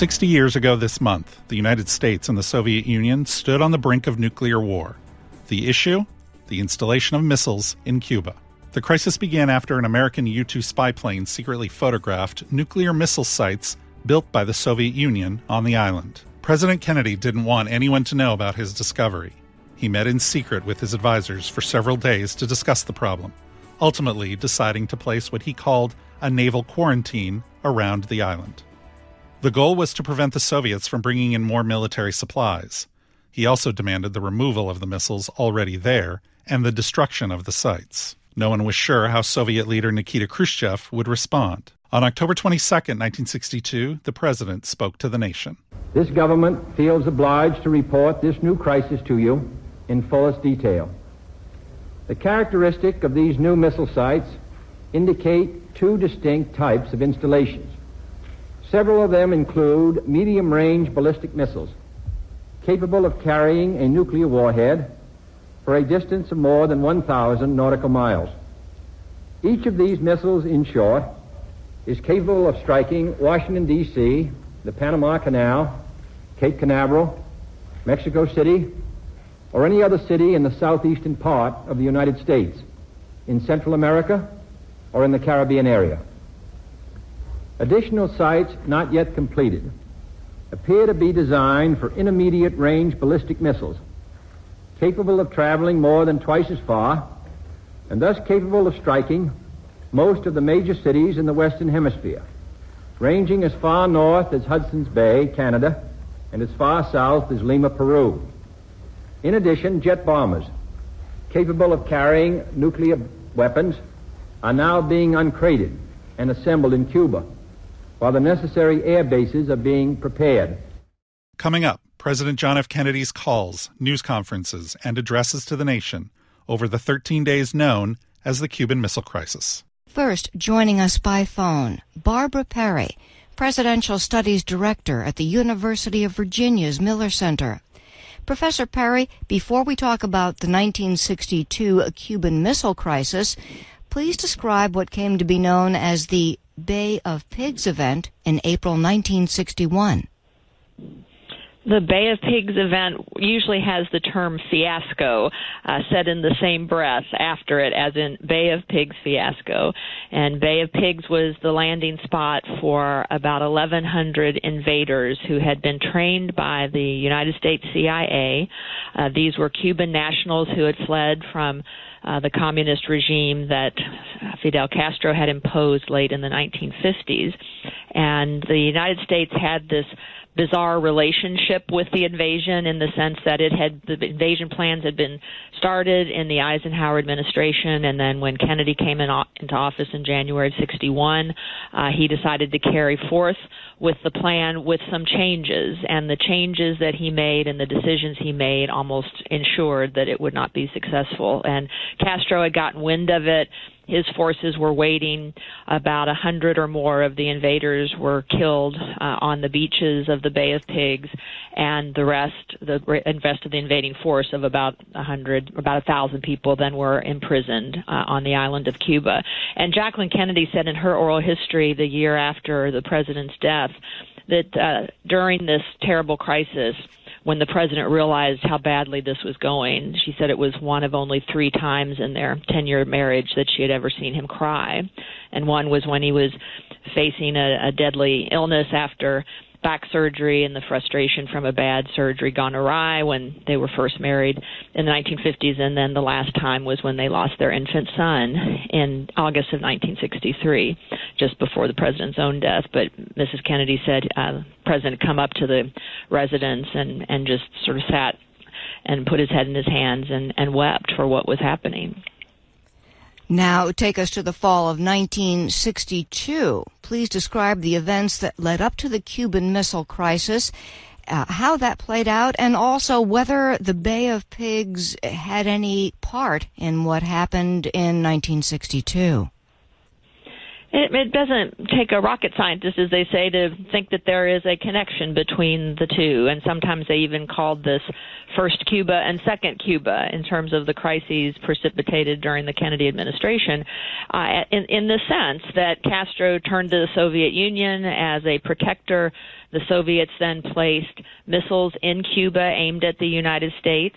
60 years ago this month, the United States and the Soviet Union stood on the brink of nuclear war. The issue? The installation of missiles in Cuba. The crisis began after an American U 2 spy plane secretly photographed nuclear missile sites built by the Soviet Union on the island. President Kennedy didn't want anyone to know about his discovery. He met in secret with his advisors for several days to discuss the problem, ultimately deciding to place what he called a naval quarantine around the island. The goal was to prevent the Soviets from bringing in more military supplies. He also demanded the removal of the missiles already there and the destruction of the sites. No one was sure how Soviet leader Nikita Khrushchev would respond. On October 22, 1962, the president spoke to the nation. This government feels obliged to report this new crisis to you in fullest detail. The characteristic of these new missile sites indicate two distinct types of installations. Several of them include medium range ballistic missiles capable of carrying a nuclear warhead for a distance of more than 1,000 nautical miles. Each of these missiles, in short, is capable of striking Washington, D.C., the Panama Canal, Cape Canaveral, Mexico City, or any other city in the southeastern part of the United States, in Central America, or in the Caribbean area. Additional sites not yet completed appear to be designed for intermediate range ballistic missiles, capable of traveling more than twice as far, and thus capable of striking most of the major cities in the Western Hemisphere, ranging as far north as Hudson's Bay, Canada, and as far south as Lima, Peru. In addition, jet bombers, capable of carrying nuclear weapons, are now being uncrated and assembled in Cuba while the necessary air bases are being prepared. Coming up, President John F. Kennedy's calls, news conferences, and addresses to the nation over the 13 days known as the Cuban Missile Crisis. First, joining us by phone, Barbara Perry, Presidential Studies Director at the University of Virginia's Miller Center. Professor Perry, before we talk about the 1962 Cuban Missile Crisis, please describe what came to be known as the Bay of Pigs event in April 1961? The Bay of Pigs event usually has the term fiasco uh, said in the same breath after it, as in Bay of Pigs fiasco. And Bay of Pigs was the landing spot for about 1,100 invaders who had been trained by the United States CIA. Uh, these were Cuban nationals who had fled from uh, the communist regime that Fidel Castro had imposed late in the 1950s. And the United States had this bizarre relationship with the invasion in the sense that it had the invasion plans had been started in the Eisenhower administration, and then when Kennedy came in, into office in January of '61, uh, he decided to carry forth with the plan with some changes, and the changes that he made and the decisions he made almost ensured that it would not be successful. And Castro had gotten wind of it his forces were waiting. About a hundred or more of the invaders were killed uh, on the beaches of the Bay of Pigs, and the rest, the rest of the invading force of about a hundred, about a thousand people, then were imprisoned uh, on the island of Cuba. And Jacqueline Kennedy said in her oral history the year after the president's death that uh, during this terrible crisis when the president realized how badly this was going. She said it was one of only three times in their 10 year marriage that she had ever seen him cry. And one was when he was facing a, a deadly illness after back surgery and the frustration from a bad surgery gone awry when they were first married in the 1950s, and then the last time was when they lost their infant son in August of 1963, just before the president's own death. But Mrs. Kennedy said uh, president come up to the residence and and just sort of sat and put his head in his hands and and wept for what was happening. Now, take us to the fall of 1962. Please describe the events that led up to the Cuban Missile Crisis, uh, how that played out, and also whether the Bay of Pigs had any part in what happened in 1962. It, it, doesn't take a rocket scientist, as they say, to think that there is a connection between the two. And sometimes they even called this first Cuba and second Cuba in terms of the crises precipitated during the Kennedy administration, uh, in, in the sense that Castro turned to the Soviet Union as a protector. The Soviets then placed missiles in Cuba aimed at the United States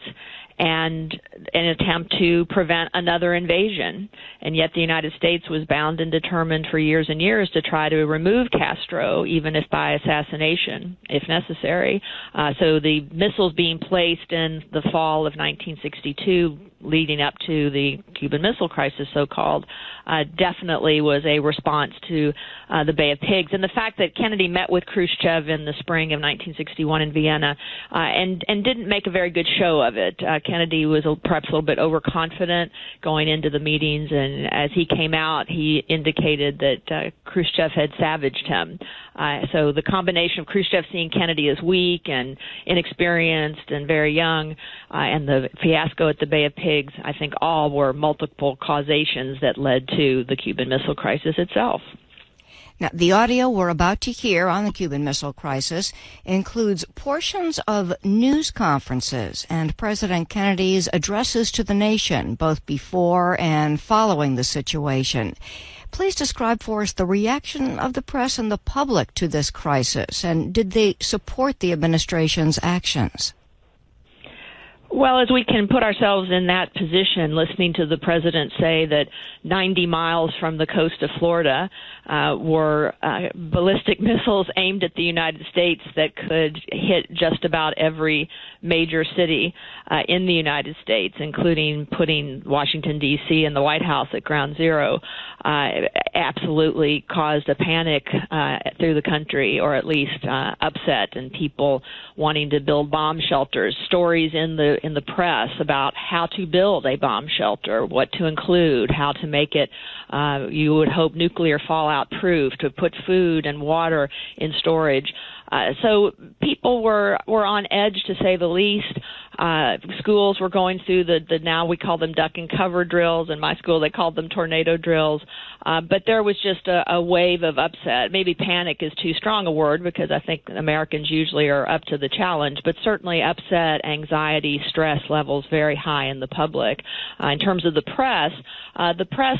and an attempt to prevent another invasion. And yet the United States was bound and determined for years and years to try to remove Castro, even if by assassination, if necessary. Uh, so the missiles being placed in the fall of 1962 leading up to the Cuban Missile Crisis, so called, uh, definitely was a response to uh, the Bay of Pigs. And the fact that Kennedy met with Khrushchev in the spring of 1961 in Vienna uh, and, and didn't make a very good show of it. Uh, Kennedy was a, perhaps a little bit overconfident going into the meetings, and as he came out, he indicated that uh, Khrushchev had savaged him. Uh, so the combination of Khrushchev seeing Kennedy as weak and inexperienced and very young, and the fiasco at the Bay of Pigs pigs, I think all were multiple causations that led to the Cuban Missile Crisis itself. Now, the audio we're about to hear on the Cuban Missile Crisis includes portions of news conferences and President Kennedy's addresses to the nation, both before and following the situation. Please describe for us the reaction of the press and the public to this crisis, and did they support the administration's actions? Well, as we can put ourselves in that position, listening to the president say that 90 miles from the coast of Florida uh, were uh, ballistic missiles aimed at the United States that could hit just about every major city uh, in the United States, including putting Washington, D.C. and the White House at ground zero, uh, absolutely caused a panic uh, through the country, or at least uh, upset, and people wanting to build bomb shelters. Stories in the in the press about how to build a bomb shelter, what to include, how to make it. Uh, you would hope nuclear fallout proof, to put food and water in storage. Uh, so people were were on edge to say the least. Uh, schools were going through the, the now we call them duck and cover drills. In my school, they called them tornado drills. Uh, but there was just a, a wave of upset. Maybe panic is too strong a word because I think Americans usually are up to the challenge. But certainly upset, anxiety, stress levels very high in the public. Uh, in terms of the press, uh, the press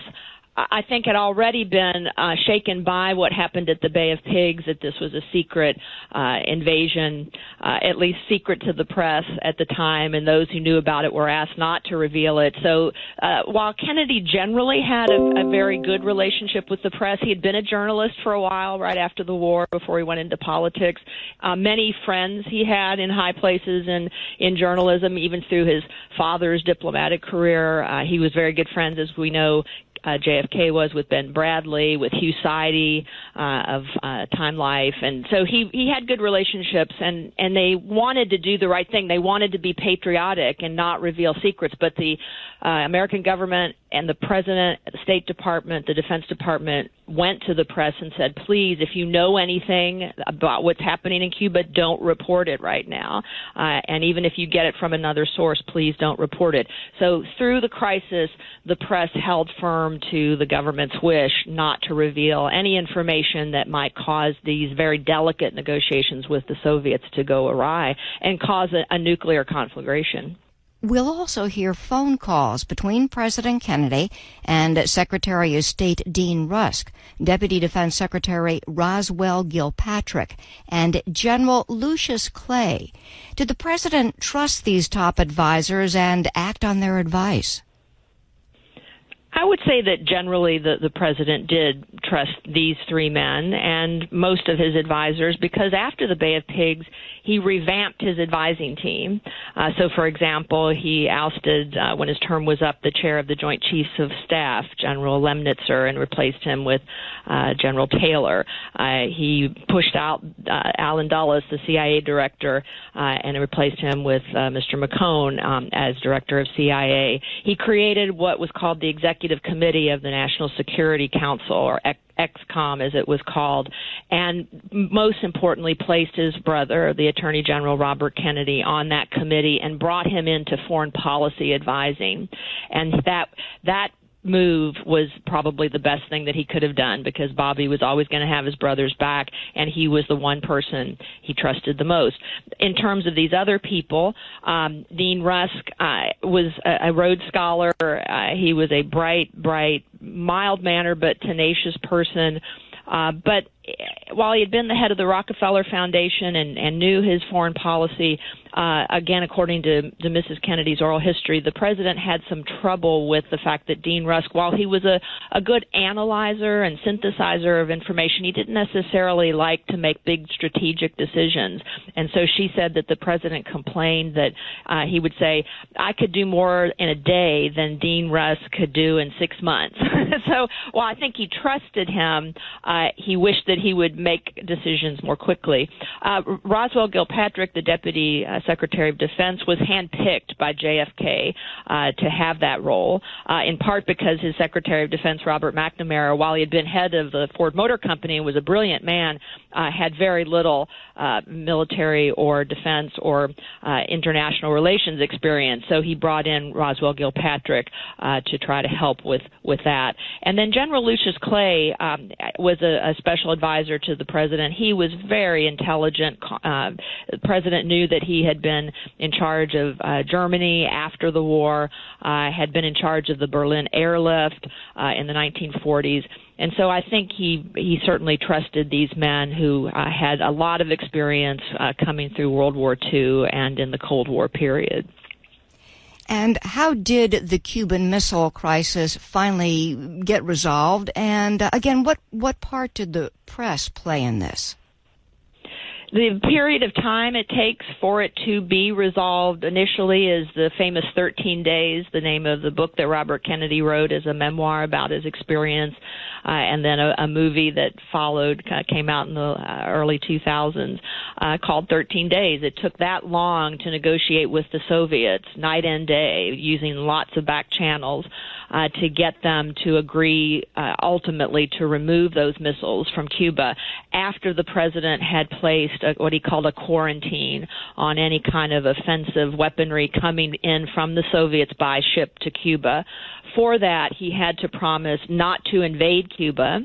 I think had already been uh, shaken by what happened at the Bay of Pigs, that this was a secret uh, invasion, uh, at least secret to the press at the time, and those who knew about it were asked not to reveal it. So uh, while Kennedy generally had a, a very good relationship with the press, he had been a journalist for a while right after the war before he went into politics. Uh, many friends he had in high places in, in journalism, even through his father's diplomatic career. Uh, he was very good friends, as we know, uh, JFK was with Ben Bradlee, with Hugh Sidey uh, of uh, Time Life, and so he he had good relationships, and and they wanted to do the right thing. They wanted to be patriotic and not reveal secrets, but the uh, American government and the president, the State Department, the Defense Department went to the press and said, please, if you know anything about what's happening in Cuba, don't report it right now. Uh, and even if you get it from another source, please don't report it. So through the crisis, the press held firm to the government's wish not to reveal any information that might cause these very delicate negotiations with the Soviets to go awry and cause a, a nuclear conflagration. We'll also hear phone calls between President Kennedy and Secretary of State Dean Rusk, Deputy Defense Secretary Roswell Gilpatric, and General Lucius Clay. Did the President trust these top advisors and act on their advice? I would say that generally the, the president did trust these three men and most of his advisors because after the Bay of Pigs, he revamped his advising team. Uh, so, for example, he ousted, uh, when his term was up, the chair of the Joint Chiefs of Staff, General Lemnitzer, and replaced him with uh, General Taylor. Uh, he pushed out uh, Allen Dulles, the CIA director, uh, and replaced him with Mr. McCone um, as director of CIA. He created what was called the Executive Committee of the National Security Council, or ExComm as it was called, and most importantly, placed his brother, the Attorney General Robert Kennedy, on that committee and brought him into foreign policy advising. And that that move was probably the best thing that he could have done because Bobby was always going to have his brother's back, and he was the one person he trusted the most. In terms of these other people, um, Dean Rusk uh, was a, a Rhodes Scholar. Uh, he was a bright, bright, mild mannered but tenacious person. Uh, but while he had been the head of the Rockefeller Foundation and, and knew his foreign policy, uh, again, according to, to Mrs. Kennedy's oral history, the president had some trouble with the fact that Dean Rusk, while he was a, a good analyzer and synthesizer of information, he didn't necessarily like to make big strategic decisions. And so she said that the president complained that uh, he would say, I could do more in a day than Dean Rusk could do in six months. so while I think he trusted him, uh, he wished that he would make decisions more quickly. Uh, Roswell Gilpatric, the deputy uh, Secretary of Defense, was handpicked by JFK uh, to have that role, uh, in part because his Secretary of Defense, Robert McNamara, while he had been head of the Ford Motor Company was a brilliant man, uh, had very little uh, military or defense or uh, international relations experience. So he brought in Roswell Gilpatric uh, to try to help with, with that. And then General Lucius Clay um, was a, a special advisor to the president. He was very intelligent. Uh, the president knew that he had been in charge of uh, Germany after the war, uh, had been in charge of the Berlin airlift uh, in the 1940s. And so I think he he certainly trusted these men who uh, had a lot of experience uh, coming through World War II and in the Cold War period. And how did the Cuban Missile Crisis finally get resolved? And uh, again, what what part did the press play in this? The period of time it takes for it to be resolved initially is the famous 13 days, the name of the book that Robert Kennedy wrote as a memoir about his experience, uh, and then a, a movie that followed uh, came out in the uh, early 2000s uh, called 13 Days. It took that long to negotiate with the Soviets, night and day, using lots of back channels uh, to get them to agree uh, ultimately to remove those missiles from Cuba after the president had placed a, what he called a quarantine on any kind of offensive weaponry coming in from the Soviets by ship to Cuba. For that, he had to promise not to invade Cuba.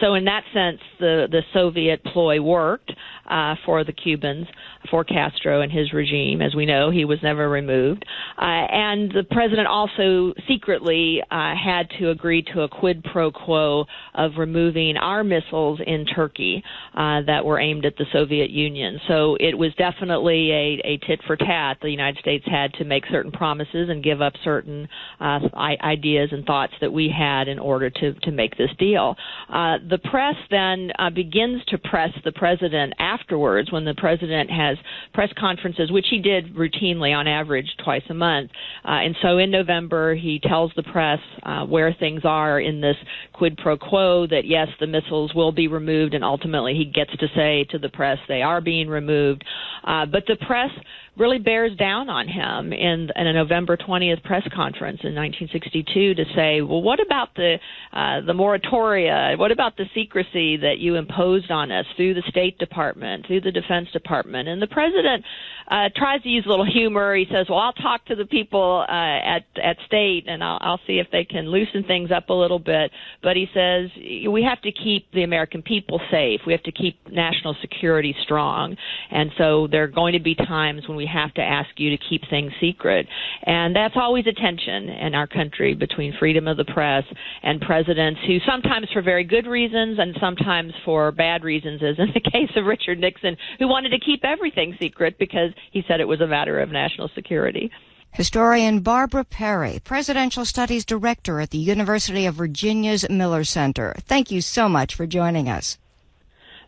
So in that sense, the the Soviet ploy worked uh, for the Cubans for Castro and his regime. As we know, he was never removed. Uh, and the president also secretly uh, had to agree to a quid pro quo of removing our missiles in Turkey uh, that were aimed at the Soviet Union. So it was definitely a, a tit for tat. The United States had to make certain promises and give up certain uh, ideas and thoughts that we had in order to, to make this deal. Uh, the press then begins to press the president afterwards when the president has press conferences, which he did routinely on average twice a month. Uh, and so in November, he tells the press uh, where things are in this quid pro quo that yes, the missiles will be removed, and ultimately he gets to say to the press they are being removed. Uh, but the press really bears down on him in, in a November 20th press conference in 1962 to say, well, what about the uh, the moratoria? What about the secrecy that you imposed on us through the State Department, through the Defense Department? And the president uh, tries to use a little humor. He says, well, I'll talk to the people uh, at at State and I'll, I'll see if they can loosen things up a little bit. But he says we have to keep the American people safe. We have to keep national security strong. And so there are going to be times when we have to ask you to keep things secret. And that's always a tension in our country between freedom of the press and presidents who sometimes for very good reasons and sometimes for bad reasons, as in the case of Richard Nixon, who wanted to keep everything secret because he said it was a matter of national security. Historian Barbara Perry, Presidential Studies Director at the University of Virginia's Miller Center. Thank you so much for joining us.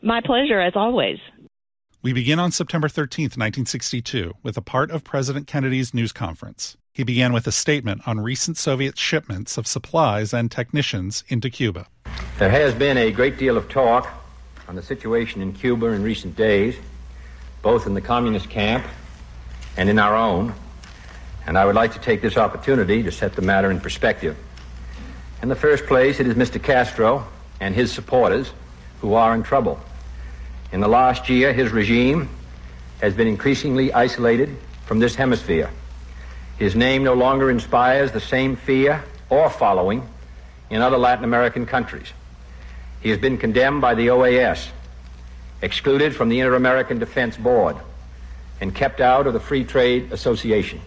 My pleasure, as always. We begin on September 13, 1962, with a part of President Kennedy's news conference. He began with a statement on recent Soviet shipments of supplies and technicians into Cuba. There has been a great deal of talk on the situation in Cuba in recent days, both in the communist camp and in our own, and I would like to take this opportunity to set the matter in perspective. In the first place, it is Mr. Castro and his supporters who are in trouble. In the last year, his regime has been increasingly isolated from this hemisphere. His name no longer inspires the same fear or following in other Latin American countries. He has been condemned by the OAS, excluded from the Inter American Defense Board, and kept out of the Free Trade Association.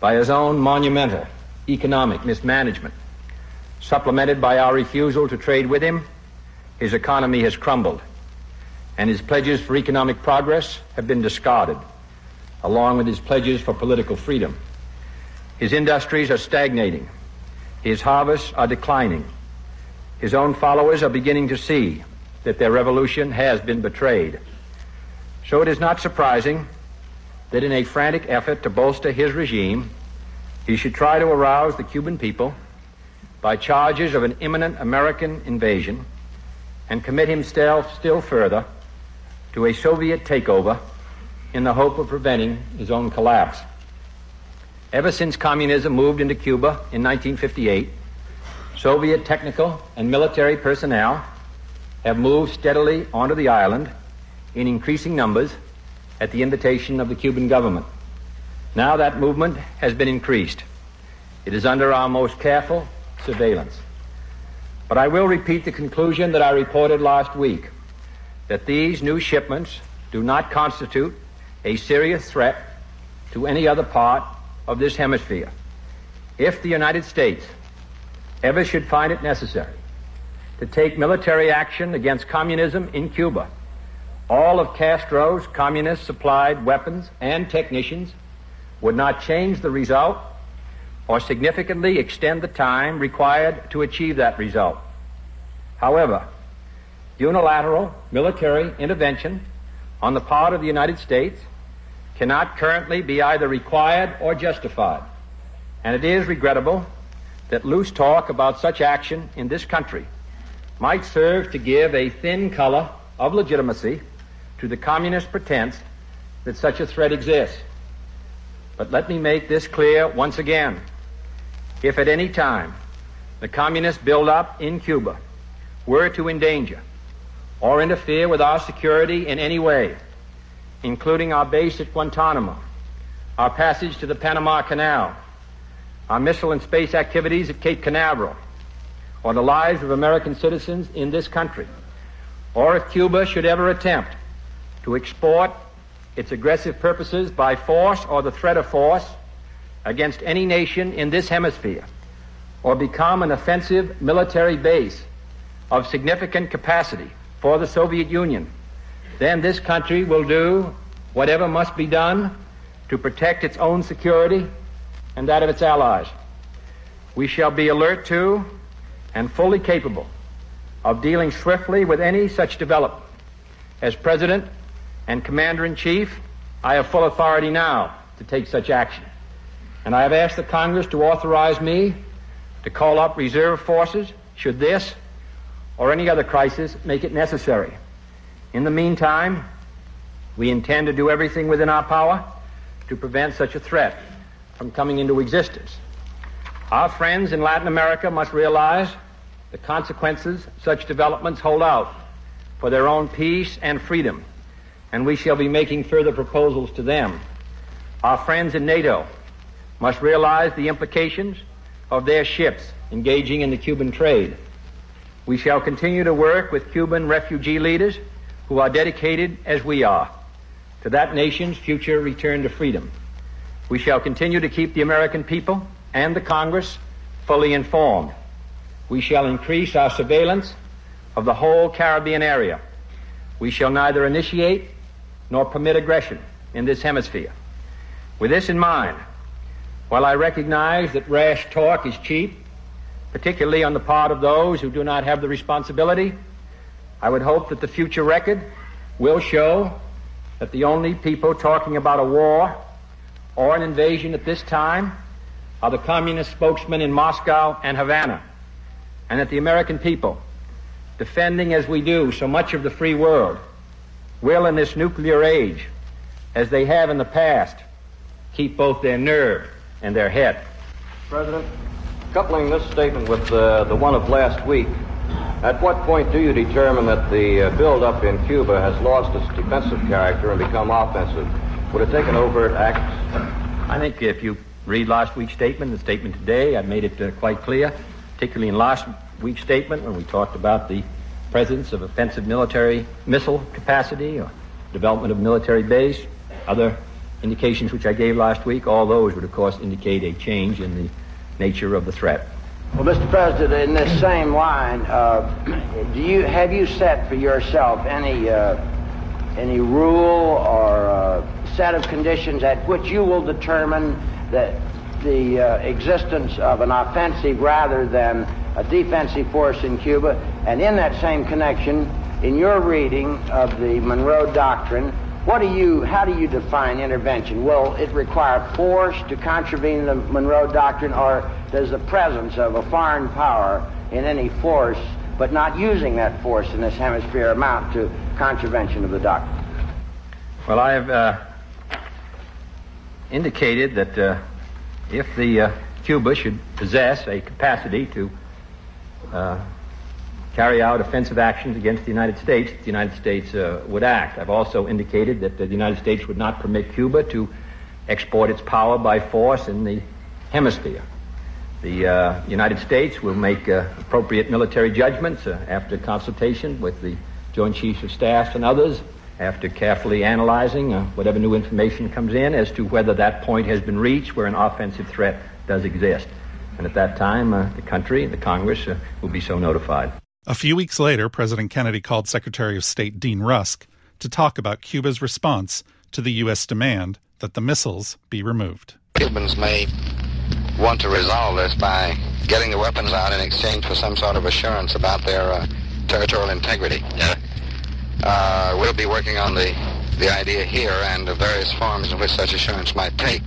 By his own monumental economic mismanagement, supplemented by our refusal to trade with him, his economy has crumbled, and his pledges for economic progress have been discarded, along with his pledges for political freedom. His industries are stagnating. His harvests are declining. His own followers are beginning to see that their revolution has been betrayed. So it is not surprising that in a frantic effort to bolster his regime, he should try to arouse the Cuban people by charges of an imminent American invasion and commit himself still further to a Soviet takeover in the hope of preventing his own collapse. Ever since communism moved into Cuba in 1958, Soviet technical and military personnel have moved steadily onto the island in increasing numbers at the invitation of the Cuban government. Now that movement has been increased. It is under our most careful surveillance. But I will repeat the conclusion that I reported last week that these new shipments do not constitute a serious threat to any other part of this hemisphere. If the United States ever should find it necessary to take military action against communism in Cuba, all of Castro's communist supplied weapons and technicians would not change the result or significantly extend the time required to achieve that result. However, unilateral military intervention on the part of the United States cannot currently be either required or justified. And it is regrettable that loose talk about such action in this country might serve to give a thin color of legitimacy to the communist pretense that such a threat exists. But let me make this clear once again. If at any time the communist buildup in Cuba were to endanger or interfere with our security in any way, including our base at Guantanamo, our passage to the Panama Canal, our missile and space activities at Cape Canaveral, or the lives of American citizens in this country, or if Cuba should ever attempt to export its aggressive purposes by force or the threat of force against any nation in this hemisphere, or become an offensive military base of significant capacity for the Soviet Union, then this country will do whatever must be done to protect its own security and that of its allies. We shall be alert to and fully capable of dealing swiftly with any such development. As President and Commander in Chief, I have full authority now to take such action. And I have asked the Congress to authorize me to call up reserve forces should this or any other crisis make it necessary. In the meantime, we intend to do everything within our power to prevent such a threat from coming into existence. Our friends in Latin America must realize the consequences such developments hold out for their own peace and freedom, and we shall be making further proposals to them. Our friends in NATO must realize the implications of their ships engaging in the Cuban trade. We shall continue to work with Cuban refugee leaders who are dedicated, as we are, to that nation's future return to freedom. We shall continue to keep the American people and the Congress fully informed. We shall increase our surveillance of the whole Caribbean area. We shall neither initiate nor permit aggression in this hemisphere. With this in mind, while I recognize that rash talk is cheap, particularly on the part of those who do not have the responsibility, I would hope that the future record will show that the only people talking about a war or an invasion at this time are the communist spokesmen in Moscow and Havana, and that the American people, defending as we do so much of the free world, will in this nuclear age, as they have in the past, keep both their nerve and their head. President, coupling this statement with uh, the one of last week, at what point do you determine that the uh, buildup in Cuba has lost its defensive character and become offensive? Would it take an overt act? I think if you read last week's statement, the statement today, I made it uh, quite clear. particularly in last week's statement when we talked about the presence of offensive military missile capacity or development of military base, other indications which I gave last week, all those would, of course, indicate a change in the nature of the threat. Well, Mr. President, in this same line, uh, do you have you set for yourself any uh, any rule or uh, set of conditions at which you will determine that the uh, existence of an offensive rather than a defensive force in Cuba? And in that same connection, in your reading of the Monroe Doctrine, what do you, how do you define intervention? Will it require force to contravene the Monroe Doctrine, or does the presence of a foreign power in any force, but not using that force in this hemisphere, amount to contravention of the doctrine? Well, I have uh, indicated that uh, if the uh, Cuba should possess a capacity to uh, carry out offensive actions against the United States, the United States uh, would act. I've also indicated that the United States would not permit Cuba to export its power by force in the hemisphere. The uh, United States will make uh, appropriate military judgments uh, after consultation with the Joint Chiefs of Staff and others, after carefully analyzing uh, whatever new information comes in as to whether that point has been reached where an offensive threat does exist. And at that time, uh, the country, the Congress, will be so notified. A few weeks later, President Kennedy called Secretary of State Dean Rusk to talk about Cuba's response to the U.S. demand that the missiles be removed. Cubans may want to resolve this by getting the weapons out in exchange for some sort of assurance about their uh, territorial integrity. Yeah. Uh, we'll be working on the, the idea here and the various forms in which such assurance might take.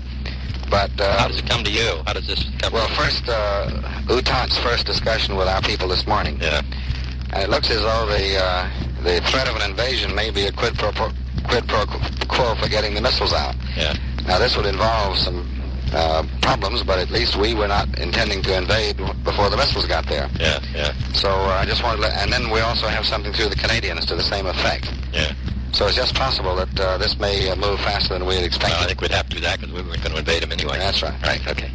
But uh, how does it come to you? How does this come? Well, first, uh, first discussion with our people this morning. Yeah. And it looks as though the uh, the threat of an invasion may be a quid pro, pro quid pro quo for getting the missiles out. Yeah. Now this would involve some uh, problems, but at least we were not intending to invade before the missiles got there. Yeah, yeah. So uh, I just wanted to, let, and then we also have something through the Canadians to the same effect. Yeah. So it's just possible that uh, this may uh, move faster than we had expected. Well, I think we'd have to do that because we weren't going to invade them anyway. That's right. Right. Okay.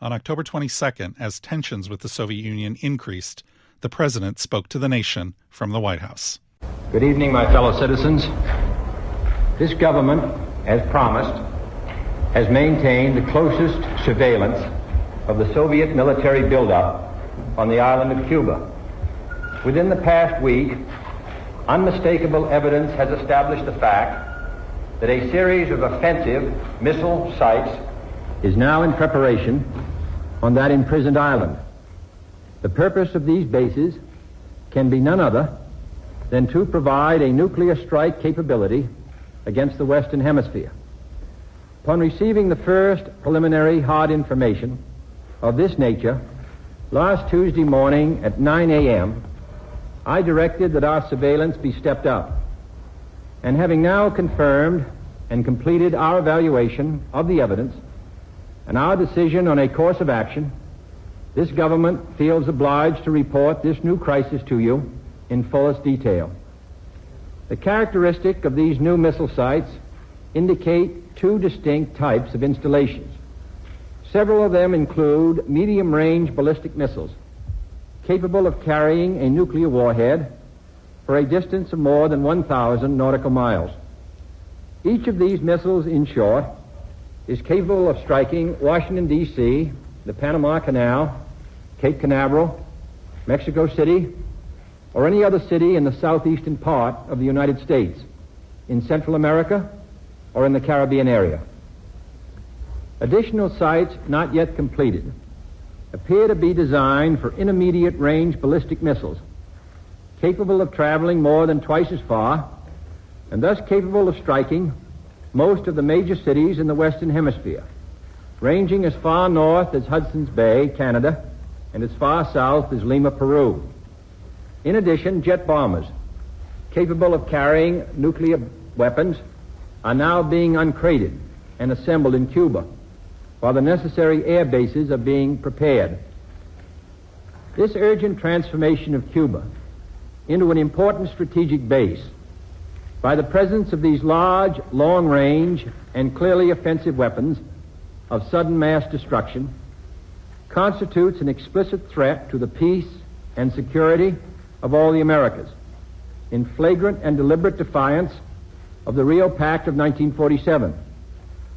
On October 22nd, as tensions with the Soviet Union increased, the president spoke to the nation from the White House. Good evening, my fellow citizens. This government, as promised, has maintained the closest surveillance of the Soviet military buildup on the island of Cuba. Within the past week, unmistakable evidence has established the fact that a series of offensive missile sites is now in preparation on that imprisoned island. The purpose of these bases can be none other than to provide a nuclear strike capability against the Western Hemisphere. Upon receiving the first preliminary hard information of this nature last Tuesday morning at 9 a.m., I directed that our surveillance be stepped up. And having now confirmed and completed our evaluation of the evidence and our decision on a course of action, this government feels obliged to report this new crisis to you in fullest detail. The characteristic of these new missile sites indicate two distinct types of installations. Several of them include medium-range ballistic missiles capable of carrying a nuclear warhead for a distance of more than 1,000 nautical miles. Each of these missiles, in short, is capable of striking Washington, D.C., the Panama Canal, Cape Canaveral, Mexico City, or any other city in the southeastern part of the United States, in Central America, or in the Caribbean area. Additional sites not yet completed appear to be designed for intermediate range ballistic missiles, capable of traveling more than twice as far, and thus capable of striking most of the major cities in the Western Hemisphere, ranging as far north as Hudson's Bay, Canada, and as far south as Lima, Peru. In addition, jet bombers, capable of carrying nuclear weapons, are now being uncrated and assembled in Cuba while the necessary air bases are being prepared. This urgent transformation of Cuba into an important strategic base by the presence of these large, long range, and clearly offensive weapons of sudden mass destruction constitutes an explicit threat to the peace and security of all the Americas in flagrant and deliberate defiance of the Rio Pact of 1947,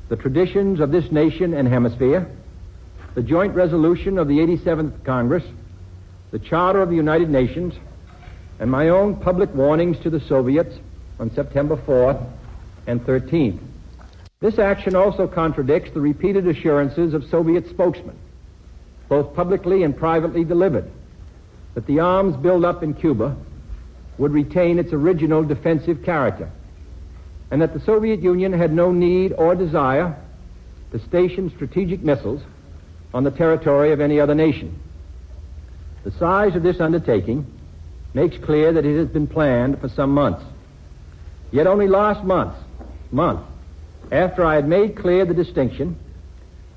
the traditions of this nation and hemisphere, the joint resolution of the 87th Congress, the Charter of the United Nations, and my own public warnings to the Soviets on September 4th and 13th. This action also contradicts the repeated assurances of Soviet spokesmen, both publicly and privately delivered, that the arms buildup in Cuba would retain its original defensive character, and that the Soviet Union had no need or desire to station strategic missiles on the territory of any other nation. The size of this undertaking makes clear that it has been planned for some months. Yet only last month, month, after I had made clear the distinction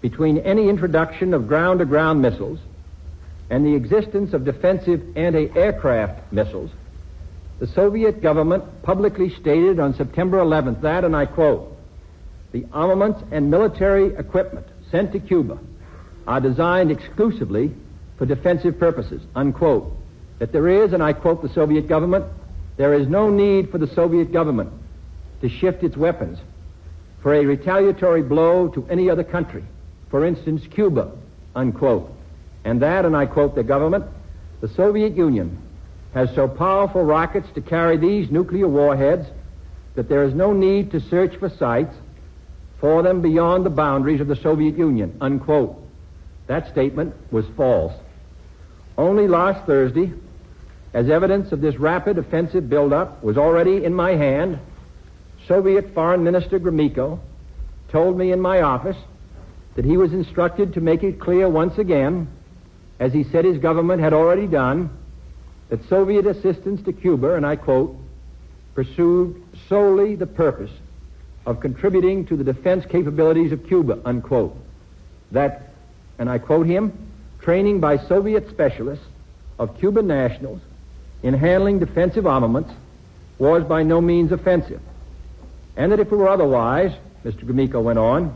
between any introduction of ground-to-ground missiles and the existence of defensive anti-aircraft missiles, the Soviet government publicly stated on September 11th that, and I quote, the armaments and military equipment sent to Cuba are designed exclusively for defensive purposes, unquote. That there is, and I quote the Soviet government, there is no need for the Soviet government to shift its weapons for a retaliatory blow to any other country, for instance, Cuba, unquote. And that, and I quote the government, the Soviet Union has so powerful rockets to carry these nuclear warheads that there is no need to search for sites for them beyond the boundaries of the Soviet Union, unquote. That statement was false. Only last Thursday, as evidence of this rapid offensive buildup was already in my hand, Soviet Foreign Minister Gromyko told me in my office that he was instructed to make it clear once again, as he said his government had already done, that Soviet assistance to Cuba, and I quote, pursued solely the purpose of contributing to the defense capabilities of Cuba, unquote. That, and I quote him, training by Soviet specialists of Cuban nationals in handling defensive armaments was by no means offensive. And that if it were otherwise, Mr. Gromyko went on,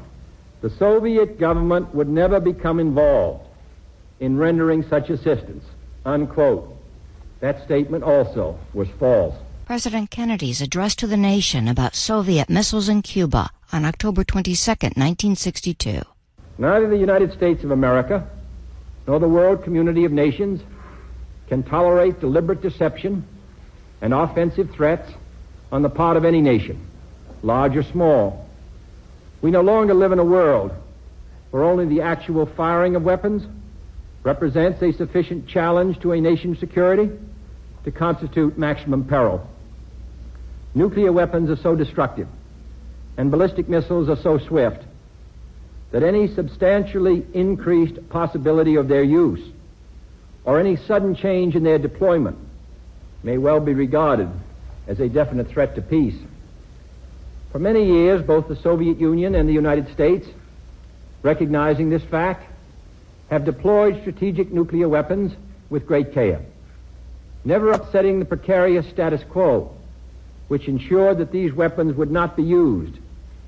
the Soviet government would never become involved in rendering such assistance, unquote. That statement also was false. President Kennedy's address to the nation about Soviet missiles in Cuba on October 22, 1962. Neither the United States of America nor the world community of nations can tolerate deliberate deception and offensive threats on the part of any nation, large or small. We no longer live in a world where only the actual firing of weapons represents a sufficient challenge to a nation's security to constitute maximum peril. Nuclear weapons are so destructive and ballistic missiles are so swift that any substantially increased possibility of their use or any sudden change in their deployment may well be regarded as a definite threat to peace. For many years, both the Soviet Union and the United States, recognizing this fact, have deployed strategic nuclear weapons with great care never upsetting the precarious status quo, which ensured that these weapons would not be used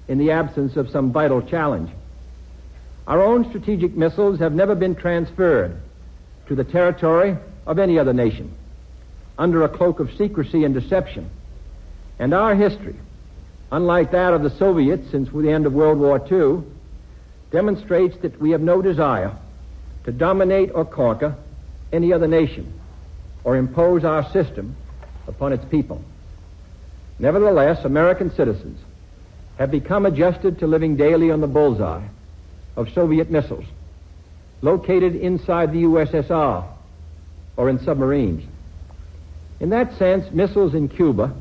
in the absence of some vital challenge. Our own strategic missiles have never been transferred to the territory of any other nation under a cloak of secrecy and deception. And our history, unlike that of the Soviets since the end of World War II, demonstrates that we have no desire to dominate or conquer any other nation or impose our system upon its people. Nevertheless, American citizens have become adjusted to living daily on the bullseye of Soviet missiles located inside the USSR or in submarines. In that sense, missiles in Cuba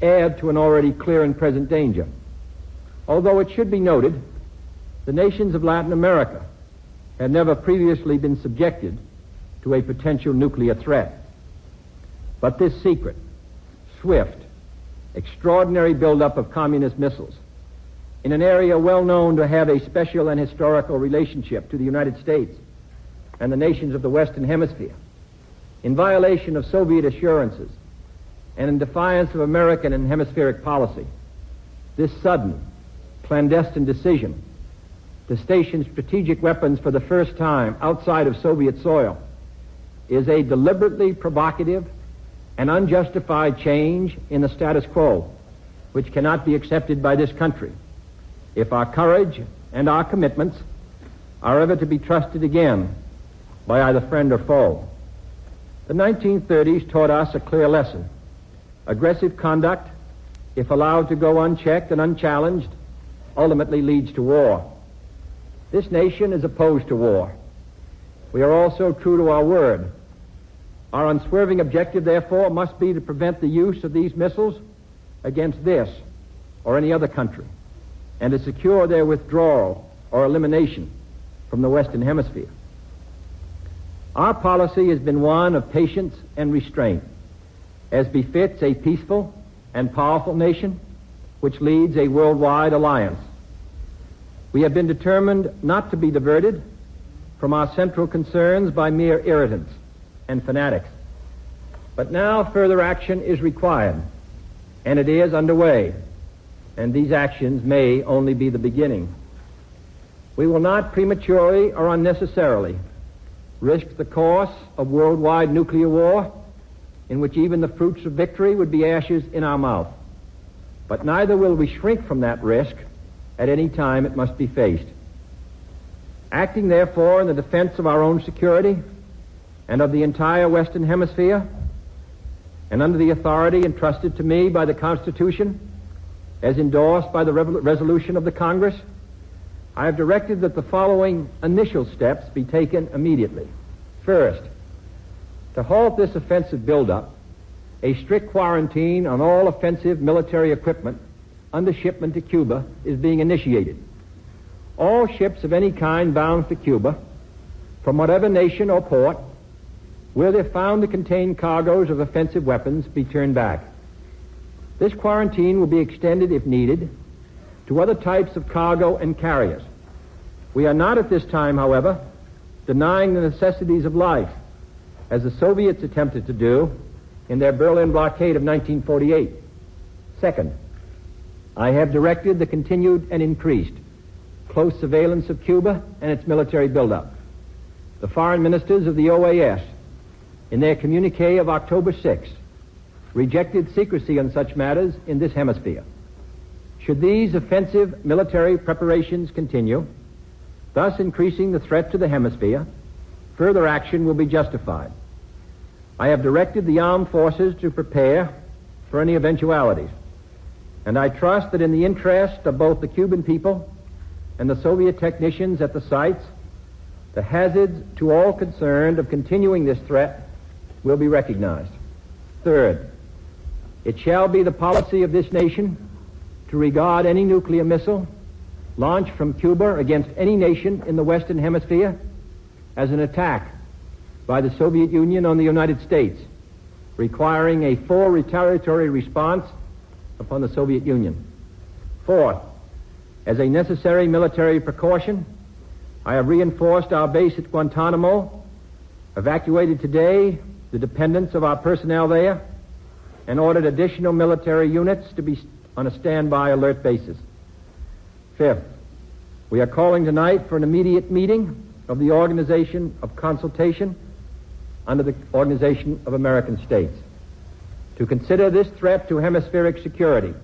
add to an already clear and present danger. Although it should be noted, the nations of Latin America had never previously been subjected to a potential nuclear threat. But this secret, swift, extraordinary buildup of communist missiles in an area well known to have a special and historical relationship to the United States and the nations of the Western Hemisphere, in violation of Soviet assurances and in defiance of American and hemispheric policy, this sudden, clandestine decision to station strategic weapons for the first time outside of Soviet soil is a deliberately provocative and unjustified change in the status quo, which cannot be accepted by this country if our courage and our commitments are ever to be trusted again by either friend or foe. The 1930s taught us a clear lesson. Aggressive conduct, if allowed to go unchecked and unchallenged, ultimately leads to war. This nation is opposed to war. We are also true to our word. Our unswerving objective, therefore, must be to prevent the use of these missiles against this or any other country and to secure their withdrawal or elimination from the Western Hemisphere. Our policy has been one of patience and restraint, as befits a peaceful and powerful nation which leads a worldwide alliance. We have been determined not to be diverted from our central concerns by mere irritants and fanatics. But now further action is required, and it is underway, and these actions may only be the beginning. We will not prematurely or unnecessarily risk the course of worldwide nuclear war in which even the fruits of victory would be ashes in our mouth. But neither will we shrink from that risk at any time it must be faced. Acting, therefore, in the defense of our own security and of the entire Western Hemisphere, and under the authority entrusted to me by the Constitution, as endorsed by the resolution of the Congress, I have directed that the following initial steps be taken immediately. First, to halt this offensive buildup, a strict quarantine on all offensive military equipment under shipment to Cuba is being initiated. All ships of any kind bound for Cuba, from whatever nation or port, where they're found to contain cargoes of offensive weapons, be turned back. This quarantine will be extended, if needed, to other types of cargo and carriers. We are not at this time, however, denying the necessities of life, as the Soviets attempted to do in their Berlin blockade of 1948. Second, I have directed the continued and increased close surveillance of Cuba and its military buildup. The foreign ministers of the OAS, in their communique of October 6, rejected secrecy on such matters in this hemisphere. Should these offensive military preparations continue, thus increasing the threat to the hemisphere, further action will be justified. I have directed the armed forces to prepare for any eventualities, and I trust that in the interest of both the Cuban people and the Soviet technicians at the sites, the hazards to all concerned of continuing this threat will be recognized. Third, it shall be the policy of this nation to regard any nuclear missile launched from Cuba against any nation in the Western Hemisphere as an attack by the Soviet Union on the United States, requiring a full retaliatory response upon the Soviet Union. Fourth, as a necessary military precaution, I have reinforced our base at Guantanamo, evacuated today the dependents of our personnel there, and ordered additional military units to be on a standby alert basis. Fifth, we are calling tonight for an immediate meeting of the Organ of Consultation under the Organization of American States to consider this threat to hemispheric security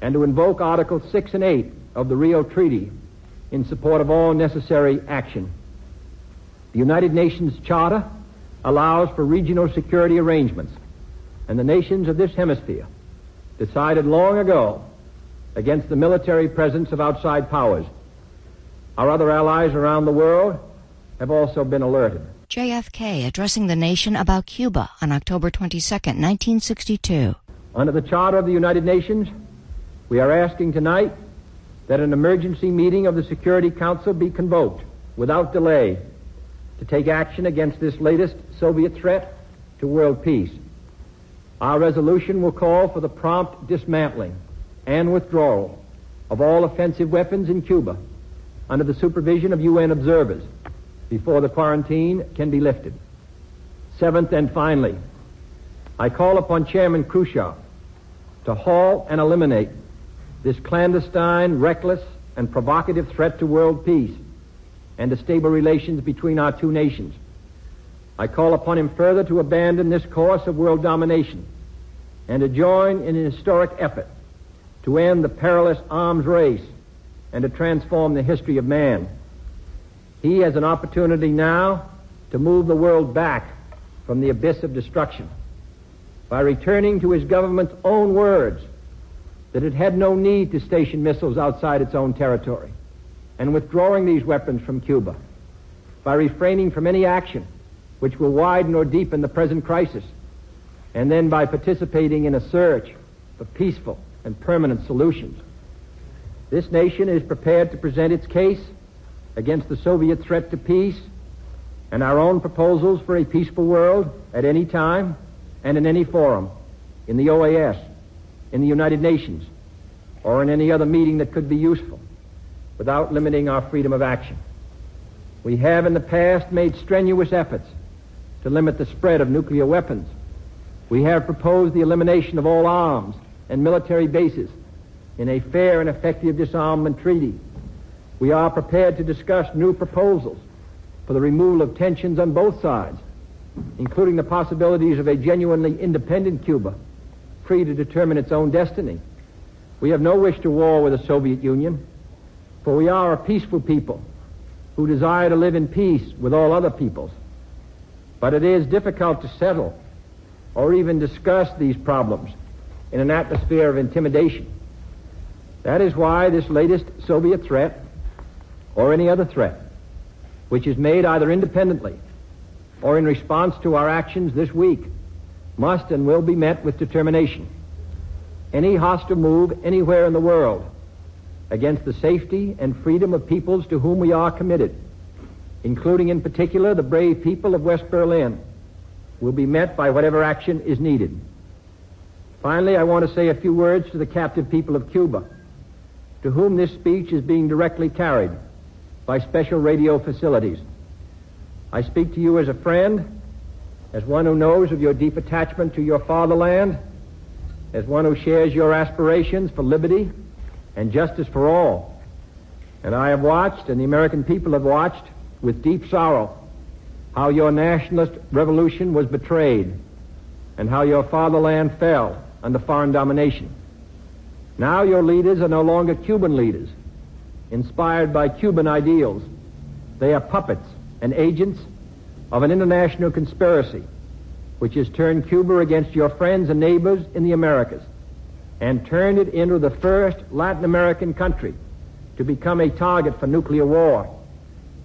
and to invoke Articles 6 and 8 of the Rio Treaty in support of all necessary action. The United Nations Charter allows for regional security arrangements, and the nations of this hemisphere decided long ago against the military presence of outside powers. Our other allies around the world have also been alerted. JFK addressing the nation about Cuba on October 22, 1962. Under the Charter of the United Nations, we are asking tonight that an emergency meeting of the Security Council be convoked without delay to take action against this latest Soviet threat to world peace. Our resolution will call for the prompt dismantling and withdrawal of all offensive weapons in Cuba under the supervision of UN observers before the quarantine can be lifted. Seventh and finally, I call upon Chairman Khrushchev to halt and eliminate this clandestine, reckless, and provocative threat to world peace and to stable relations between our two nations. I call upon him further to abandon this course of world domination and to join in an historic effort to end the perilous arms race and to transform the history of man. He has an opportunity now to move the world back from the abyss of destruction by returning to his government's own words that it had no need to station missiles outside its own territory and withdrawing these weapons from Cuba, by refraining from any action which will widen or deepen the present crisis, and then by participating in a search for peaceful and permanent solutions. This nation is prepared to present its case against the Soviet threat to peace and our own proposals for a peaceful world at any time and in any forum, in the OAS, in the United Nations, or in any other meeting that could be useful, without limiting our freedom of action. We have in the past made strenuous efforts to limit the spread of nuclear weapons. We have proposed the elimination of all arms and military bases in a fair and effective disarmament treaty. We are prepared to discuss new proposals for the removal of tensions on both sides, including the possibilities of a genuinely independent Cuba, free to determine its own destiny. We have no wish to war with the Soviet Union, for we are a peaceful people who desire to live in peace with all other peoples. But it is difficult to settle or even discuss these problems in an atmosphere of intimidation. That is why this latest Soviet threat, or any other threat, which is made either independently or in response to our actions this week, must and will be met with determination. Any hostile move anywhere in the world against the safety and freedom of peoples to whom we are committed, including in particular the brave people of West Berlin, will be met by whatever action is needed. Finally, I want to say a few words to the captive people of Cuba, to whom this speech is being directly carried by special radio facilities. I speak to you as a friend, as one who knows of your deep attachment to your fatherland, as one who shares your aspirations for liberty and justice for all. And I have watched, and the American people have watched, with deep sorrow, how your nationalist revolution was betrayed and how your fatherland fell under foreign domination. Now your leaders are no longer Cuban leaders, inspired by Cuban ideals. They are puppets and agents of an international conspiracy which has turned Cuba against your friends and neighbors in the Americas and turned it into the first Latin American country to become a target for nuclear war,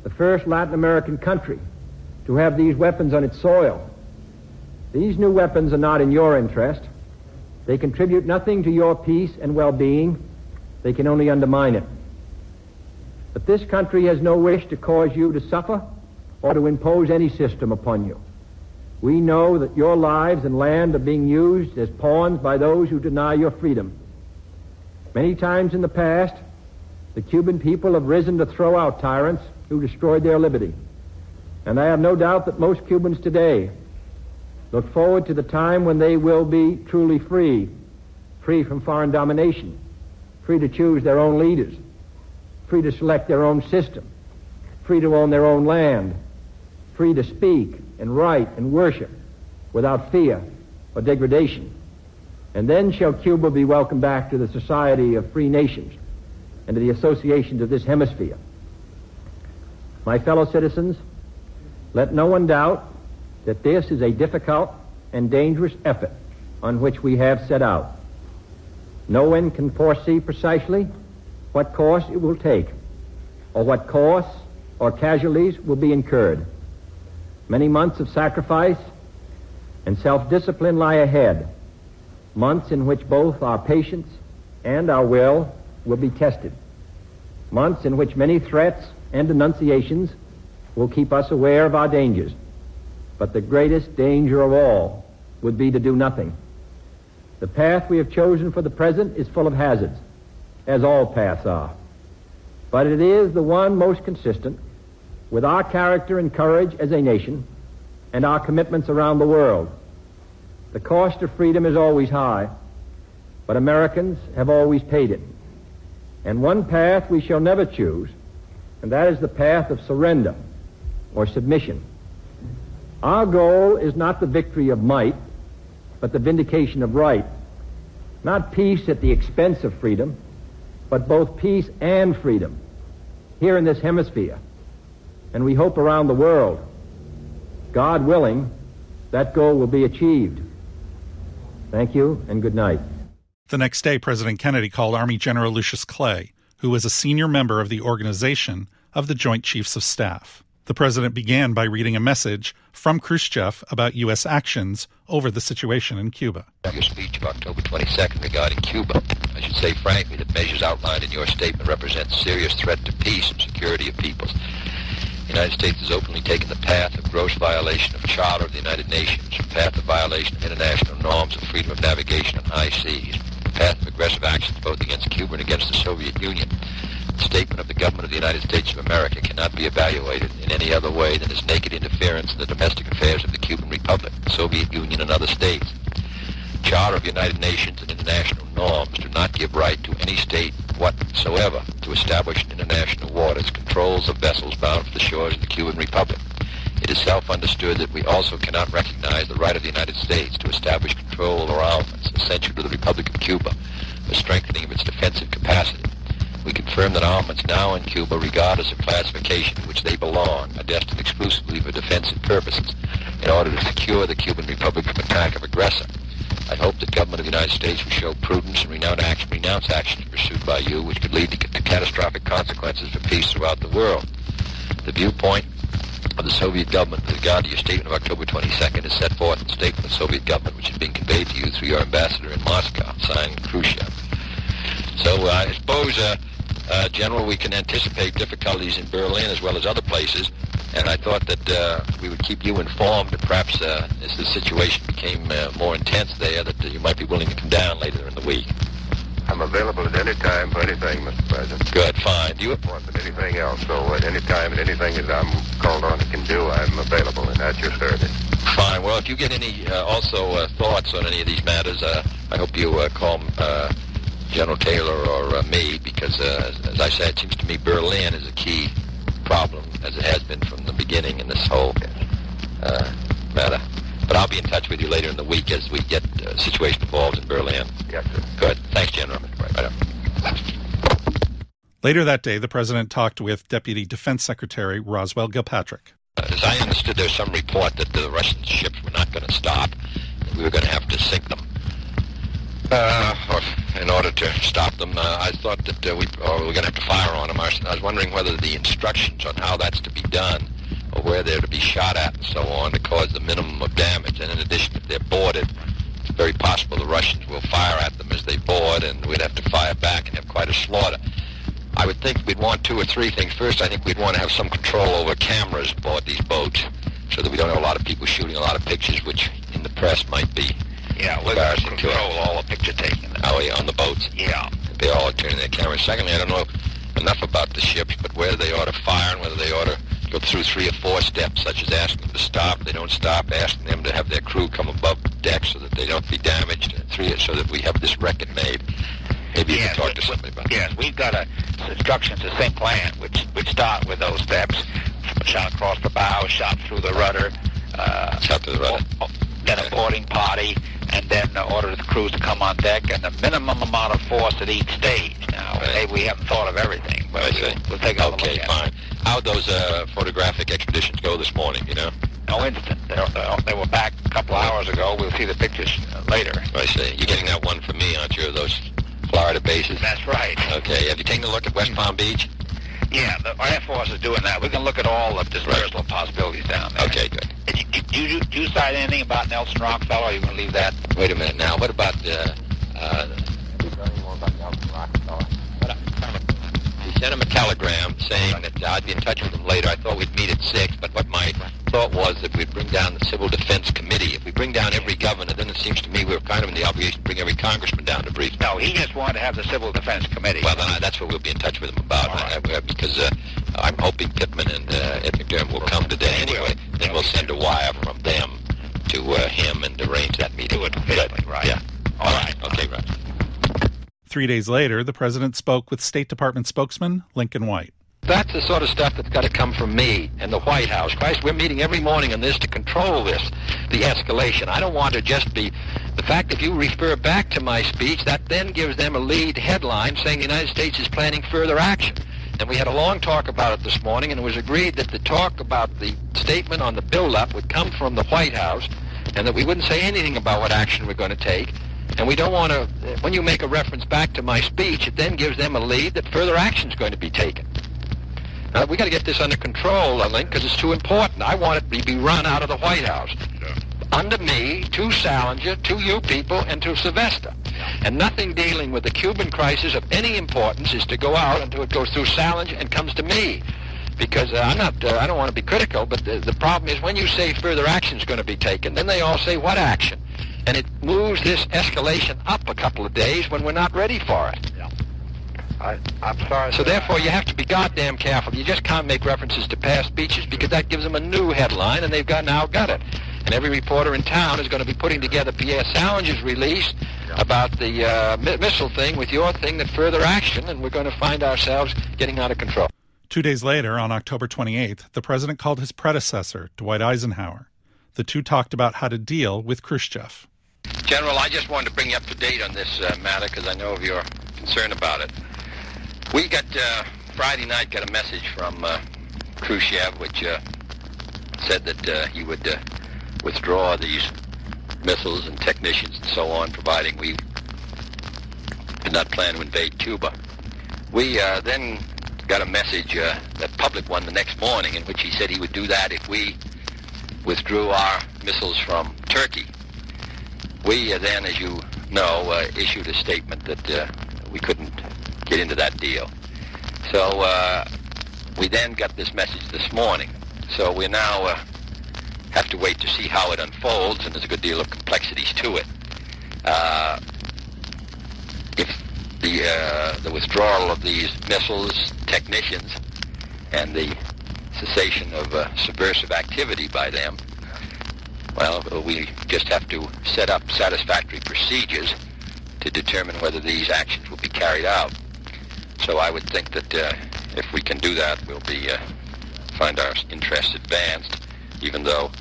the first Latin American country to have these weapons on its soil. These new weapons are not in your interest. They contribute nothing to your peace and well-being. They can only undermine it. But this country has no wish to cause you to suffer or to impose any system upon you. We know that your lives and land are being used as pawns by those who deny your freedom. Many times in the past, the Cuban people have risen to throw out tyrants who destroyed their liberty. And I have no doubt that most Cubans today look forward to the time when they will be truly free, free from foreign domination, free to choose their own leaders, free to select their own system, free to own their own land, free to speak and write and worship without fear or degradation. And then shall Cuba be welcomed back to the society of free nations and to the associations of this hemisphere. My fellow citizens, let no one doubt that this is a difficult and dangerous effort on which we have set out. No one can foresee precisely what course it will take, or what costs or casualties will be incurred. Many months of sacrifice and self-discipline lie ahead, months in which both our patience and our will will be tested, months in which many threats and denunciations will keep us aware of our dangers. But the greatest danger of all would be to do nothing. The path we have chosen for the present is full of hazards, as all paths are. But it is the one most consistent with our character and courage as a nation and our commitments around the world. The cost of freedom is always high, but Americans have always paid it. And one path we shall never choose, and that is the path of surrender or submission. Our goal is not the victory of might, but the vindication of right. Not peace at the expense of freedom, but both peace and freedom here in this hemisphere. And we hope around the world. God willing, that goal will be achieved. Thank you and good night. The next day, President Kennedy called Army General Lucius Clay, who was a senior member of the organization of the Joint Chiefs of Staff. The president began by reading a message from Khrushchev about U.S. actions over the situation in Cuba. Your speech of October 22nd regarding Cuba. I should say frankly that measures outlined in your statement represent serious threat to peace and security of peoples. The United States has openly taken the path of gross violation of Charter of the United Nations, a path of violation of international norms of freedom of navigation on high seas, a path of aggressive actions both against Cuba and against the Soviet Union. Statement of the government of the United States of America cannot be evaluated in any other way than as naked interference in the domestic affairs of the Cuban Republic, the Soviet Union, and other states. Charter of United Nations and international norms do not give right to any state whatsoever to establish in international waters controls of vessels bound for the shores of the Cuban Republic. It is self-understood that we also cannot recognize the right of the United States to establish control over armaments essential to the Republic of Cuba, the strengthening of its defensive capacity. We confirm that armaments now in Cuba, regardless of classification to which they belong, are destined exclusively for defensive purposes in order to secure the Cuban Republic from attack of aggressor. I hope the government of the United States will show prudence and renounce, action, renounce actions pursued by you which could lead to, to catastrophic consequences for peace throughout the world. The viewpoint of the Soviet government with regard to your statement of October 22nd is set forth in the statement of the Soviet government which is being conveyed to you through your ambassador in Moscow, signed Khrushchev. So uh, I suppose, uh, uh, General, we can anticipate difficulties in Berlin as well as other places, and I thought that uh, we would keep you informed, and perhaps uh, as the situation became uh, more intense there, that you might be willing to come down later in the week. I'm available at any time for anything, Mr. President. Good, fine. Do you more than anything else? So at any time and anything that I'm called on and can do, I'm available and at your service. Fine. Well, if you get any uh, also uh, thoughts on any of these matters, uh, I hope you uh, call uh, General Taylor or uh, me because, uh, as I said, it seems to me Berlin is a key problem, as it has been from the beginning in this whole uh, matter. But I'll be in touch with you later in the week as we get uh, situation involved in Berlin. Yes, sir. Good. Thanks, General. Right up. Later that day, the president talked with Deputy Defense Secretary Roswell Gilpatric. Uh, as I understood, there's some report that the Russian ships were not going to stop. We were going to have to sink them. Uh, in order to stop them, uh, I thought that uh, we, or we were going to have to fire on them. I was, I was wondering whether the instructions on how that's to be done, or where they're to be shot at, and so on, to cause the minimum of damage. And in addition, if they're boarded, it's very possible the Russians will fire at them as they board, and we'd have to fire back and have quite a slaughter. I would think we'd want two or three things. First, I think we'd want to have some control over cameras aboard these boats, so that we don't have a lot of people shooting a lot of pictures, which in the press might be Yeah, we're going to embarrassing control all the picture taking. Oh, yeah, on the boats. Yeah. They all are turning their cameras. Secondly, I don't know enough about the ships, but whether they ought to fire and whether they ought to go through three or four steps, such as asking them to stop. They don't stop. Asking them to have their crew come above deck so that they don't be damaged. Three, so that we have this record made. Maybe you can talk to somebody about that. Yes, we've got a instructions to CINCLANT, which which start with those steps: shot across the bow, shot through the rudder, uh, Shot through the rudder. then a boarding party, and then uh, order the crews to come on deck, and the minimum amount of force at each stage. Now, Right. maybe we haven't thought of everything, but I we'll, we'll take a Okay, look at fine. How'd those uh, photographic expeditions go this morning, you know? it. No instant. They're, they're, they were back a couple hours ago. We'll see the pictures uh, later. I see. You're getting that one from me, aren't you, those Florida bases? That's right. Okay, have you taken a look at West Palm Beach? Yeah, the Air Force is doing that. We can look at all of the dispersal possibilities down there. Okay, good. Did you, did you, did you cite anything about Nelson Rockefeller? You going to leave that? Wait a minute now. What about uh, uh, he sent him a telegram saying that I'd be in touch with him later. I thought we'd meet at six, but what my thought was that we'd bring down the Civil Defense Committee. If we bring down every governor, then it seems to me we're kind of in the obligation to bring every congressman down to brief. No, he just wanted to have the Civil Defense Committee. Well, then I, that's what we'll be in touch with him about, All right. uh, uh, because uh, I'm hoping Pittman and uh, Ed McDermott will come today They will. anyway. Then we'll send a wire from them to uh, him and arrange that meeting. Do it officially, right. Yeah. All right. Okay, right. Three days later, the president spoke with State Department spokesman Lincoln White. That's the sort of stuff that's got to come from me and the White House. Christ, we're meeting every morning on this to control this, the escalation. I don't want to just be the fact that you refer back to my speech, that then gives them a lead headline saying the United States is planning further action. And we had a long talk about it this morning, and it was agreed that the talk about the statement on the buildup would come from the White House, and that we wouldn't say anything about what action we're going to take. And we don't want to, when you make a reference back to my speech, it then gives them a lead that further action is going to be taken. Uh, we got to get this under control, I think, because it's too important. I want it to be run out of the White House. Under me, to Salinger, to you people, and to Sylvester. And nothing dealing with the Cuban crisis of any importance is to go out until it goes through Salinger and comes to me. Because uh, I'm not, uh, I don't want to be critical, but the, the problem is when you say further action is going to be taken, then they all say what action? And it moves this escalation up a couple of days when we're not ready for it. I, I'm sorry. So therefore, you have to be goddamn careful. You just can't make references to past speeches because that gives them a new headline, and they've got now got it. And every reporter in town is going to be putting together Pierre Salinger's release about the uh, mi- missile thing with your thing that further action, and we're going to find ourselves getting out of control. Two days later, on October 28th, the president called his predecessor, Dwight Eisenhower. The two talked about how to deal with Khrushchev. General, I just wanted to bring you up to date on this uh, matter because I know of your concern about it. We got uh, Friday night got a message from uh, Khrushchev, which uh, said that uh, he would uh, withdraw these missiles and technicians and so on, providing we did not plan to invade Cuba. We then got a message, a public one, the next morning, in which he said he would do that if we withdrew our missiles from Turkey. We uh, then, as you know, uh, issued a statement that uh, we couldn't get into that deal. So uh, we then got this message this morning. So we now uh, have to wait to see how it unfolds, and there's a good deal of complexities to it. Uh, if the the withdrawal of these missiles, technicians, and the cessation of subversive activity by them, well, we just have to set up satisfactory procedures to determine whether these actions will be carried out. So I would think that uh, if we can do that, we'll be uh, find our interest advanced, even though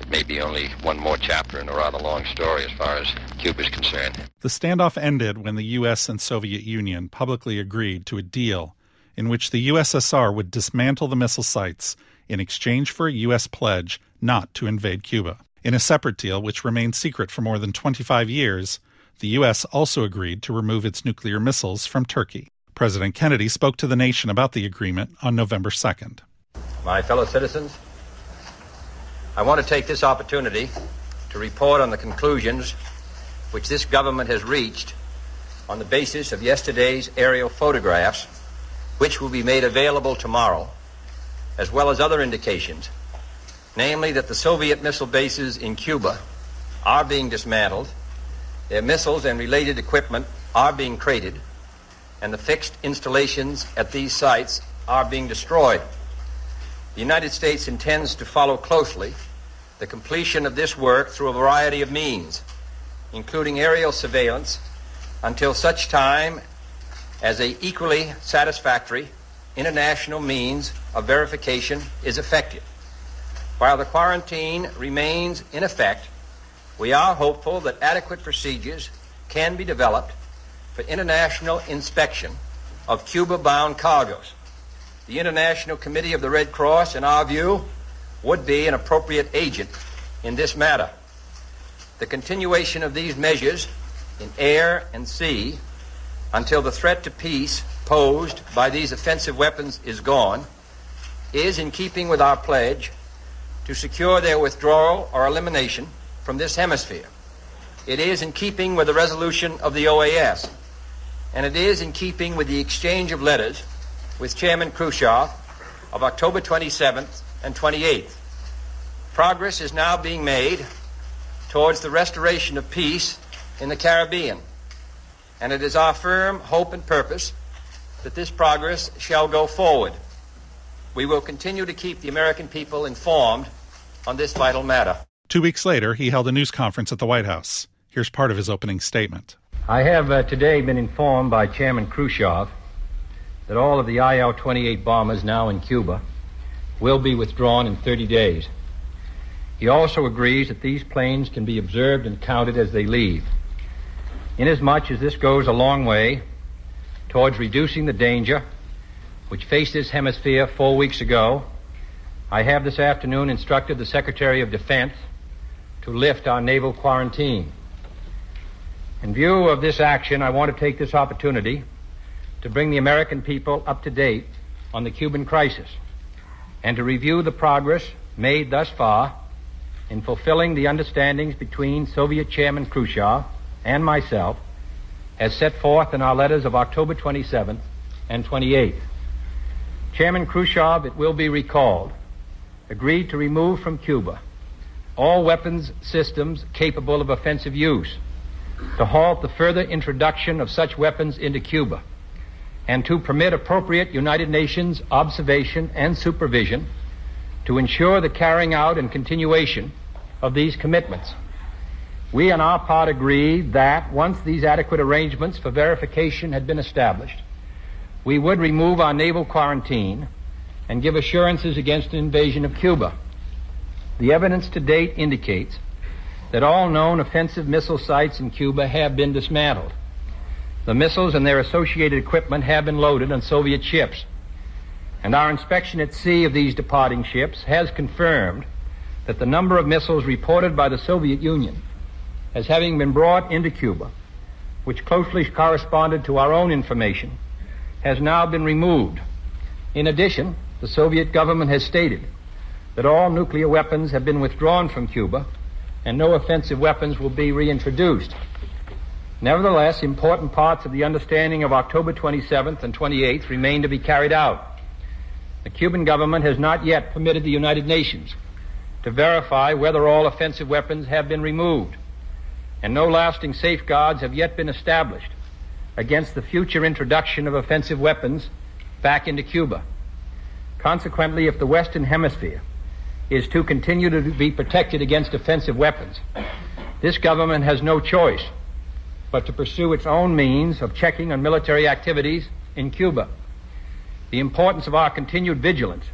it may be only one more chapter in a rather long story as far as Cuba is concerned. The standoff ended when the U.S. and Soviet Union publicly agreed to a deal in which the USSR would dismantle the missile sites in exchange for a U.S. pledge not to invade Cuba. In a separate deal, which remained secret for more than 25 years, the U.S. also agreed to remove its nuclear missiles from Turkey. President Kennedy spoke to the nation about the agreement on November 2nd. My fellow citizens, I want to take this opportunity to report on the conclusions which this government has reached on the basis of yesterday's aerial photographs, which will be made available tomorrow, as well as other indications, namely that the Soviet missile bases in Cuba are being dismantled, their missiles and related equipment are being crated, and the fixed installations at these sites are being destroyed. The United States intends to follow closely the completion of this work through a variety of means, including aerial surveillance, until such time as a equally satisfactory international means of verification is effective. While the quarantine remains in effect, we are hopeful that adequate procedures can be developed for international inspection of Cuba bound cargoes. The International Committee of the Red Cross, in our view, would be an appropriate agent in this matter. The continuation of these measures in air and sea until the threat to peace posed by these offensive weapons is gone is in keeping with our pledge to secure their withdrawal or elimination from this hemisphere. It is in keeping with the resolution of the OAS and it is in keeping with the exchange of letters with Chairman Khrushchev of October 27th and 28th. Progress is now being made towards the restoration of peace in the Caribbean, and it is our firm hope and purpose that this progress shall go forward. We will continue to keep the American people informed on this vital matter. Two weeks later, he held a news conference at the White House. Here's part of his opening statement. I have uh, today been informed by Chairman Khrushchev that all of the IL 28 bombers now in Cuba will be withdrawn in 30 days. He also agrees that these planes can be observed and counted as they leave. Inasmuch as this goes a long way towards reducing the danger which faced this hemisphere four weeks ago, I have this afternoon instructed the Secretary of Defense to lift our naval quarantine. In view of this action, I want to take this opportunity to bring the American people up to date on the Cuban crisis and to review the progress made thus far in fulfilling the understandings between Soviet Chairman Khrushchev and myself as set forth in our letters of October 27th and 28th. Chairman Khrushchev, it will be recalled, agreed to remove from Cuba all weapons systems capable of offensive use to halt the further introduction of such weapons into Cuba and to permit appropriate United Nations observation and supervision to ensure the carrying out and continuation of these commitments. We on our part agreed that once these adequate arrangements for verification had been established, we would remove our naval quarantine and give assurances against an invasion of Cuba. The evidence to date indicates that all known offensive missile sites in Cuba have been dismantled. The missiles and their associated equipment have been loaded on Soviet ships. And our inspection at sea of these departing ships has confirmed that the number of missiles reported by the Soviet Union as having been brought into Cuba, which closely corresponded to our own information, has now been removed. In addition, the Soviet government has stated that all nuclear weapons have been withdrawn from Cuba and no offensive weapons will be reintroduced. Nevertheless, important parts of the understanding of October 27th and 28th remain to be carried out. The Cuban government has not yet permitted the United Nations to verify whether all offensive weapons have been removed, and no lasting safeguards have yet been established against the future introduction of offensive weapons back into Cuba. Consequently, if the Western Hemisphere is to continue to be protected against offensive weapons. This government has no choice but to pursue its own means of checking on military activities in Cuba. The importance of our continued vigilance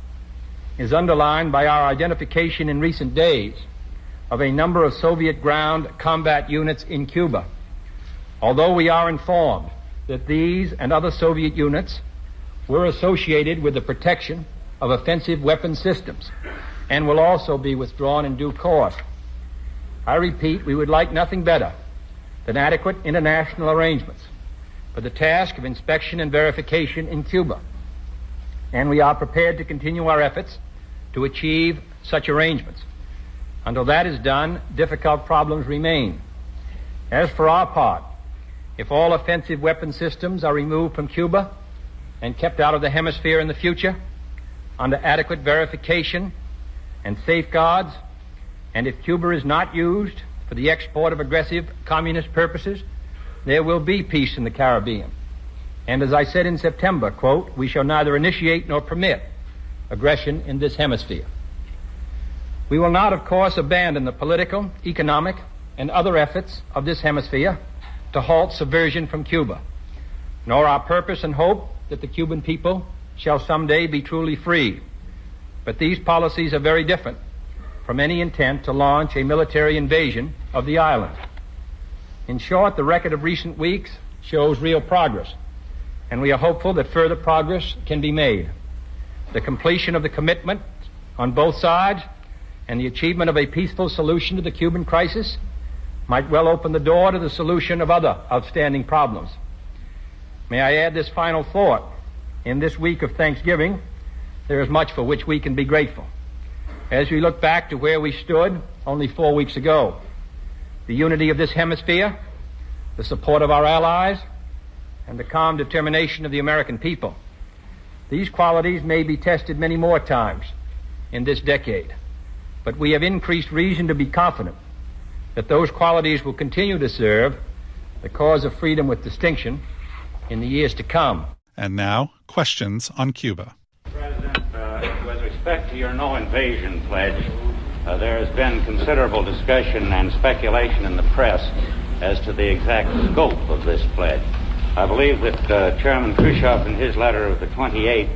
is underlined by our identification in recent days of a number of Soviet ground combat units in Cuba. Although we are informed that these and other Soviet units were associated with the protection of offensive weapon systems, and will also be withdrawn in due course. I repeat, we would like nothing better than adequate international arrangements for the task of inspection and verification in Cuba. And we are prepared to continue our efforts to achieve such arrangements. Until that is done, difficult problems remain. As for our part, if all offensive weapon systems are removed from Cuba and kept out of the hemisphere in the future, under adequate verification and safeguards, and if Cuba is not used for the export of aggressive communist purposes, there will be peace in the Caribbean. And as I said in September, quote, we shall neither initiate nor permit aggression in this hemisphere. We will not, of course, abandon the political, economic, and other efforts of this hemisphere to halt subversion from Cuba, nor our purpose and hope that the Cuban people shall someday be truly free but these policies are very different from any intent to launch a military invasion of the island. In short, the record of recent weeks shows real progress, and we are hopeful that further progress can be made. The completion of the commitment on both sides and the achievement of a peaceful solution to the Cuban crisis might well open the door to the solution of other outstanding problems. May I add this final thought? In this week of Thanksgiving, there is much for which we can be grateful. As we look back to where we stood only four weeks ago, the unity of this hemisphere, the support of our allies, and the calm determination of the American people. These qualities may be tested many more times in this decade, but we have increased reason to be confident that those qualities will continue to serve the cause of freedom with distinction in the years to come. And now, questions on Cuba President, uh, with respect to your no invasion pledge, uh, there has been considerable discussion and speculation in the press as to the exact scope of this pledge. I believe that uh, Chairman Khrushchev, in his letter of the 28th,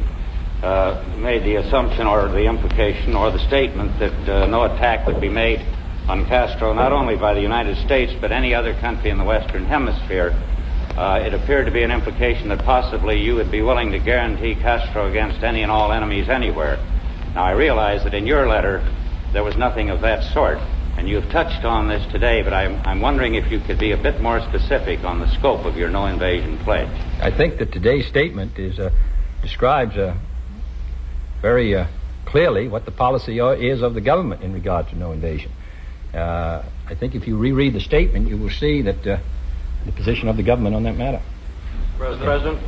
uh, made the assumption or the implication or the statement that uh, no attack would be made on Castro not only by the United States but any other country in the Western Hemisphere. Uh, it appeared to be an implication that possibly you would be willing to guarantee Castro against any and all enemies anywhere. Now, I realize that in your letter there was nothing of that sort, and you've touched on this today, but I'm, I'm wondering if you could be a bit more specific on the scope of your no invasion pledge. I think that today's statement is uh, describes uh, very uh, clearly what the policy is of the government in regard to no invasion. Uh, I think if you reread the statement, you will see that uh, the position of the government on that matter. President, President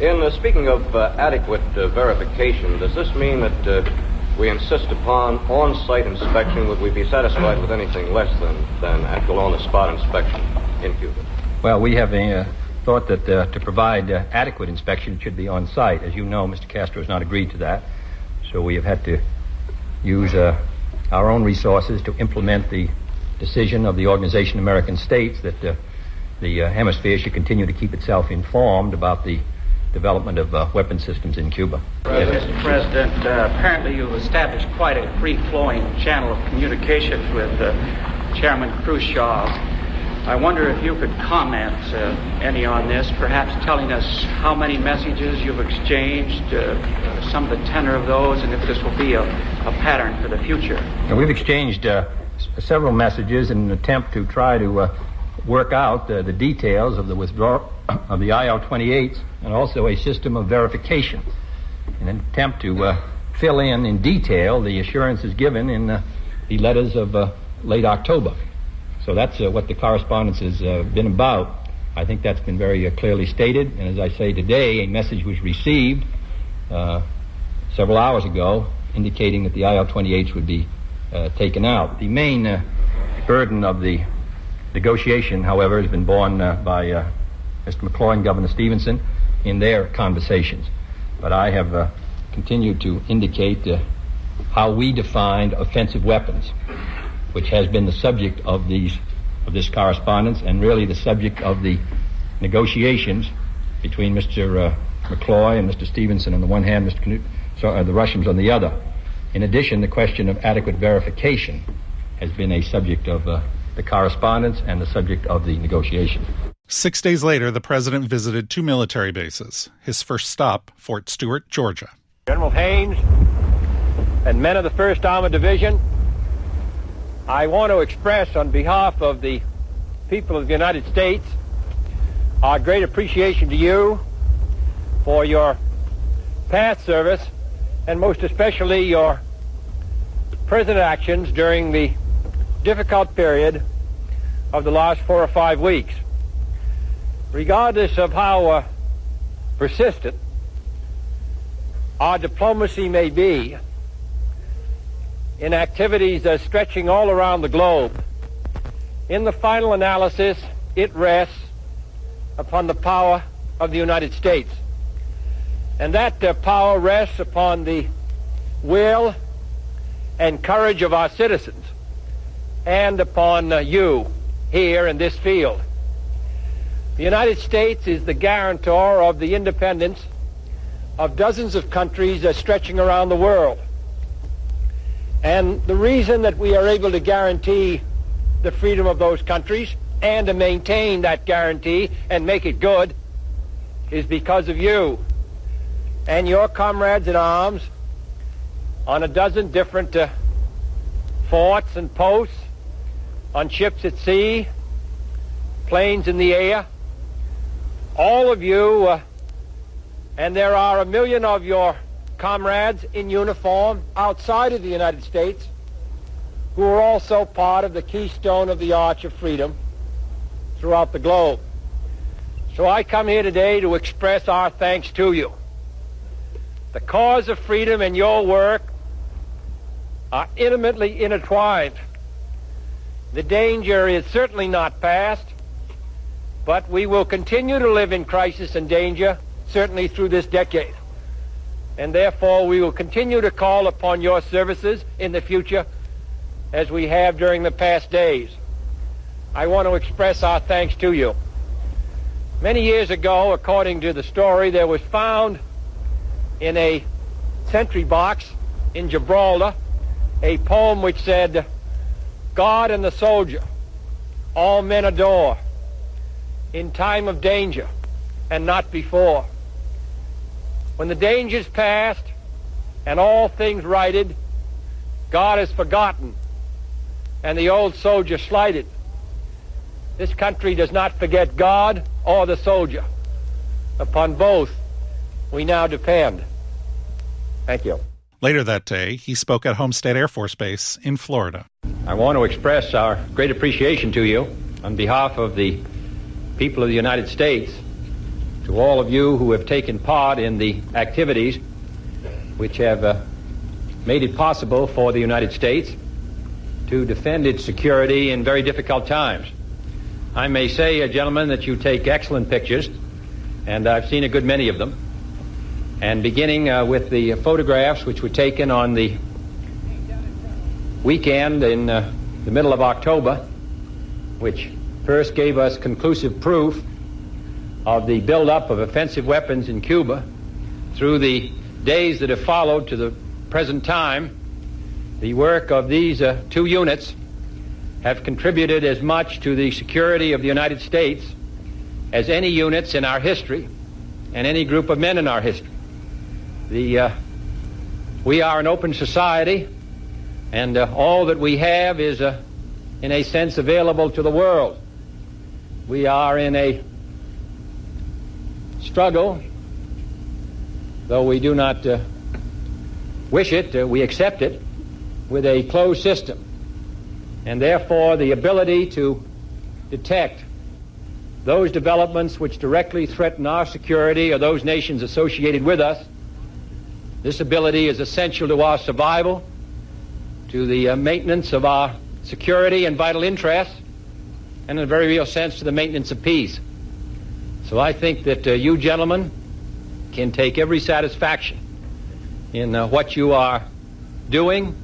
in uh, speaking of uh, adequate uh, verification, does this mean that we insist upon on-site inspection? Would we be satisfied with anything less than, than actual on-the-spot inspection in Cuba? Well, we have thought that to provide adequate inspection, it should be on-site. As you know, Mr. Castro has not agreed to that. So we have had to use uh, our own resources to implement the decision of the Organization of American States that uh, the uh, hemisphere should continue to keep itself informed about the development of uh, weapon systems in Cuba. Mr. President, uh, apparently you've established quite a free-flowing channel of communication with uh, Chairman Khrushchev I wonder if you could comment uh, any on this, perhaps telling us how many messages you've exchanged, uh, some of the tenor of those, and if this will be a, a pattern for the future. Now, we've exchanged uh, several messages in an attempt to try to uh, work out the details of the withdrawal of the IL-28s and also a system of verification in an attempt to uh, fill in in detail the assurances given in uh, the letters of late October. So that's uh, what the correspondence has uh, been about. I think that's been very uh, clearly stated. And as I say today, a message was received uh, several hours ago indicating that the IL-28s would be uh, taken out. The main uh, burden of the negotiation, however, has been borne by Mr. McCloy and Governor Stevenson in their conversations. But I have continued to indicate how we defined offensive weapons which has been the subject of these of this correspondence and really the subject of the negotiations between Mr. Uh, McCloy and Mr. Stevenson on the one hand, Mr. Knut, uh, the Russians on the other. In addition, the question of adequate verification has been a subject of uh, the correspondence and the subject of the negotiation. Six days later, the president visited two military bases. His first stop, Fort Stewart, Georgia. General Haines and men of the 1st Armored Division I want to express on behalf of the people of the United States our great appreciation to you for your past service and most especially your present actions during the difficult period of the last four or five weeks. Regardless of how uh, persistent our diplomacy may be, in activities uh, stretching all around the globe. In the final analysis, it rests upon the power of the United States. And that uh, power rests upon the will and courage of our citizens and upon uh, you here in this field. The United States is the guarantor of the independence of dozens of countries uh, stretching around the world. And the reason that we are able to guarantee the freedom of those countries and to maintain that guarantee and make it good is because of you and your comrades in arms on a dozen different uh, forts and posts, on ships at sea, planes in the air. All of you, uh, and there are a million of your comrades in uniform outside of the United States who are also part of the keystone of the Arch of Freedom throughout the globe. So I come here today to express our thanks to you. The cause of freedom and your work are intimately intertwined. The danger is certainly not past, but we will continue to live in crisis and danger, certainly through this decade and therefore we will continue to call upon your services in the future as we have during the past days. I want to express our thanks to you. Many years ago, according to the story, there was found in a sentry box in Gibraltar a poem which said, God and the soldier, all men adore, in time of danger and not before. When the danger's past and all things righted, God is forgotten and the old soldier slighted. This country does not forget God or the soldier. Upon both, we now depend. Thank you. Later that day, he spoke at Homestead Air Force Base in Florida. I want to express our great appreciation to you on behalf of the people of the United States, to all of you who have taken part in the activities which have uh, made it possible for the United States to defend its security in very difficult times. I may say, uh, gentlemen, that you take excellent pictures, and I've seen a good many of them. And beginning uh, with the photographs which were taken on the weekend in uh, the middle of October, which first gave us conclusive proof of the buildup of offensive weapons in Cuba, through the days that have followed to the present time, the work of these uh, two units have contributed as much to the security of the United States as any units in our history and any group of men in our history. The, uh, we are an open society, and uh, all that we have is, uh, in a sense, available to the world. We are in a struggle, though we do not uh, wish it, uh, we accept it, with a closed system and therefore the ability to detect those developments which directly threaten our security or those nations associated with us. This ability is essential to our survival, to the uh, maintenance of our security and vital interests, and in a very real sense to the maintenance of peace. So I think that uh, you gentlemen can take every satisfaction in uh, what you are doing,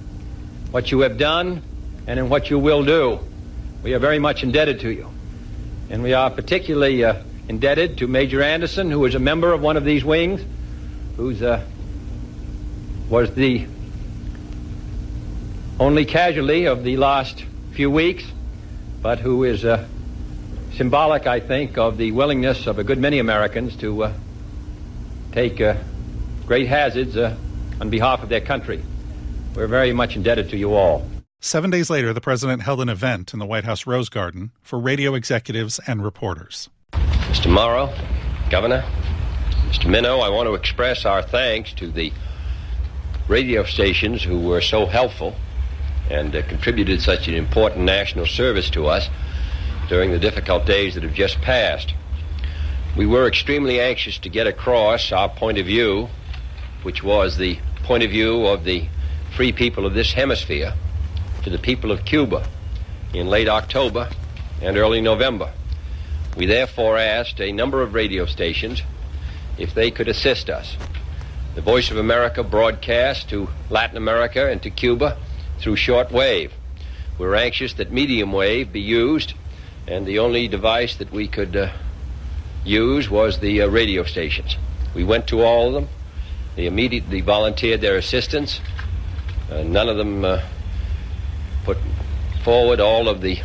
what you have done, and in what you will do. We are very much indebted to you. And we are particularly uh, indebted to Major Anderson, who is a member of one of these wings, who uh, was the only casualty of the last few weeks, but who is uh, symbolic, I think, of the willingness of a good many Americans to uh, take uh, great hazards uh, on behalf of their country. We're very much indebted to you all. Seven days later, the president held an event in the White House Rose Garden for radio executives and reporters. Mr. Murrow, Governor, Mr. Minow, I want to express our thanks to the radio stations who were so helpful and uh, contributed such an important national service to us during the difficult days that have just passed. We were extremely anxious to get across our point of view, which was the point of view of the free people of this hemisphere to the people of Cuba in late October and early November. We therefore asked a number of radio stations if they could assist us. The Voice of America broadcast to Latin America and to Cuba through short wave. We are anxious that medium wave be used, and the only device that we could uh, use was the uh, radio stations. We went to all of them. They immediately volunteered their assistance. Uh, none of them uh, put forward all of the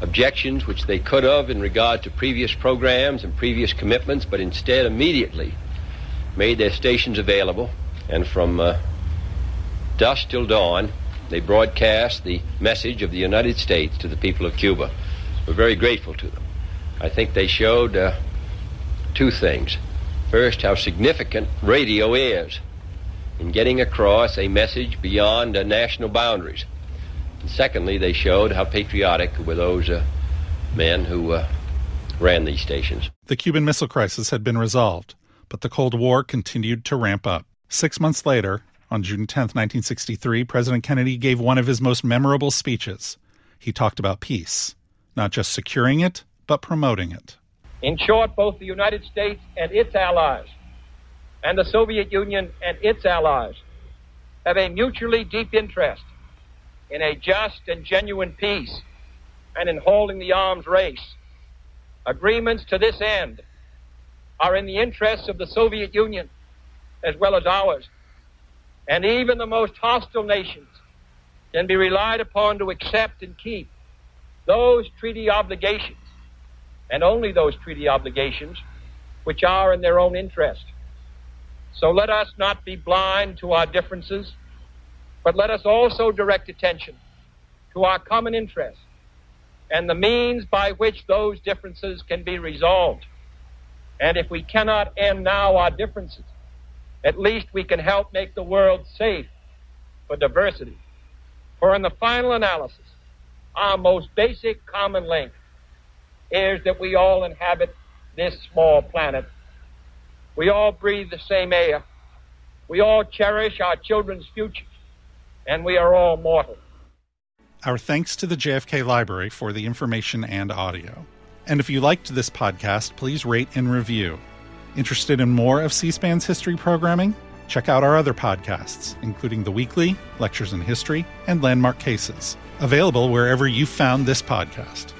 objections which they could have in regard to previous programs and previous commitments, but instead immediately made their stations available. And from uh, dusk till dawn, they broadcast the message of the United States to the people of Cuba. We're very grateful to them. I think they showed uh, two things. First, how significant radio is in getting across a message beyond uh, national boundaries. And secondly, they showed how patriotic were those uh, men who uh, ran these stations. The Cuban Missile Crisis had been resolved, but the Cold War continued to ramp up. Six months later, on June 10, 1963, President Kennedy gave one of his most memorable speeches. He talked about peace, not just securing it, but promoting it. In short, both the United States and its allies, and the Soviet Union and its allies, have a mutually deep interest in a just and genuine peace and in holding the arms race. Agreements to this end are in the interests of the Soviet Union as well as ours. And even the most hostile nations can be relied upon to accept and keep those treaty obligations, and only those treaty obligations, which are in their own interest. So let us not be blind to our differences, but let us also direct attention to our common interest and the means by which those differences can be resolved. And if we cannot end now our differences, at least we can help make the world safe for diversity. For in the final analysis, our most basic common link is that we all inhabit this small planet. We all breathe the same air. We all cherish our children's futures. And we are all mortal. Our thanks to the JFK Library for the information and audio. And if you liked this podcast, please rate and review. Interested in more of C SPAN's history programming? Check out our other podcasts, including The Weekly, Lectures in History, and Landmark Cases, available wherever you found this podcast.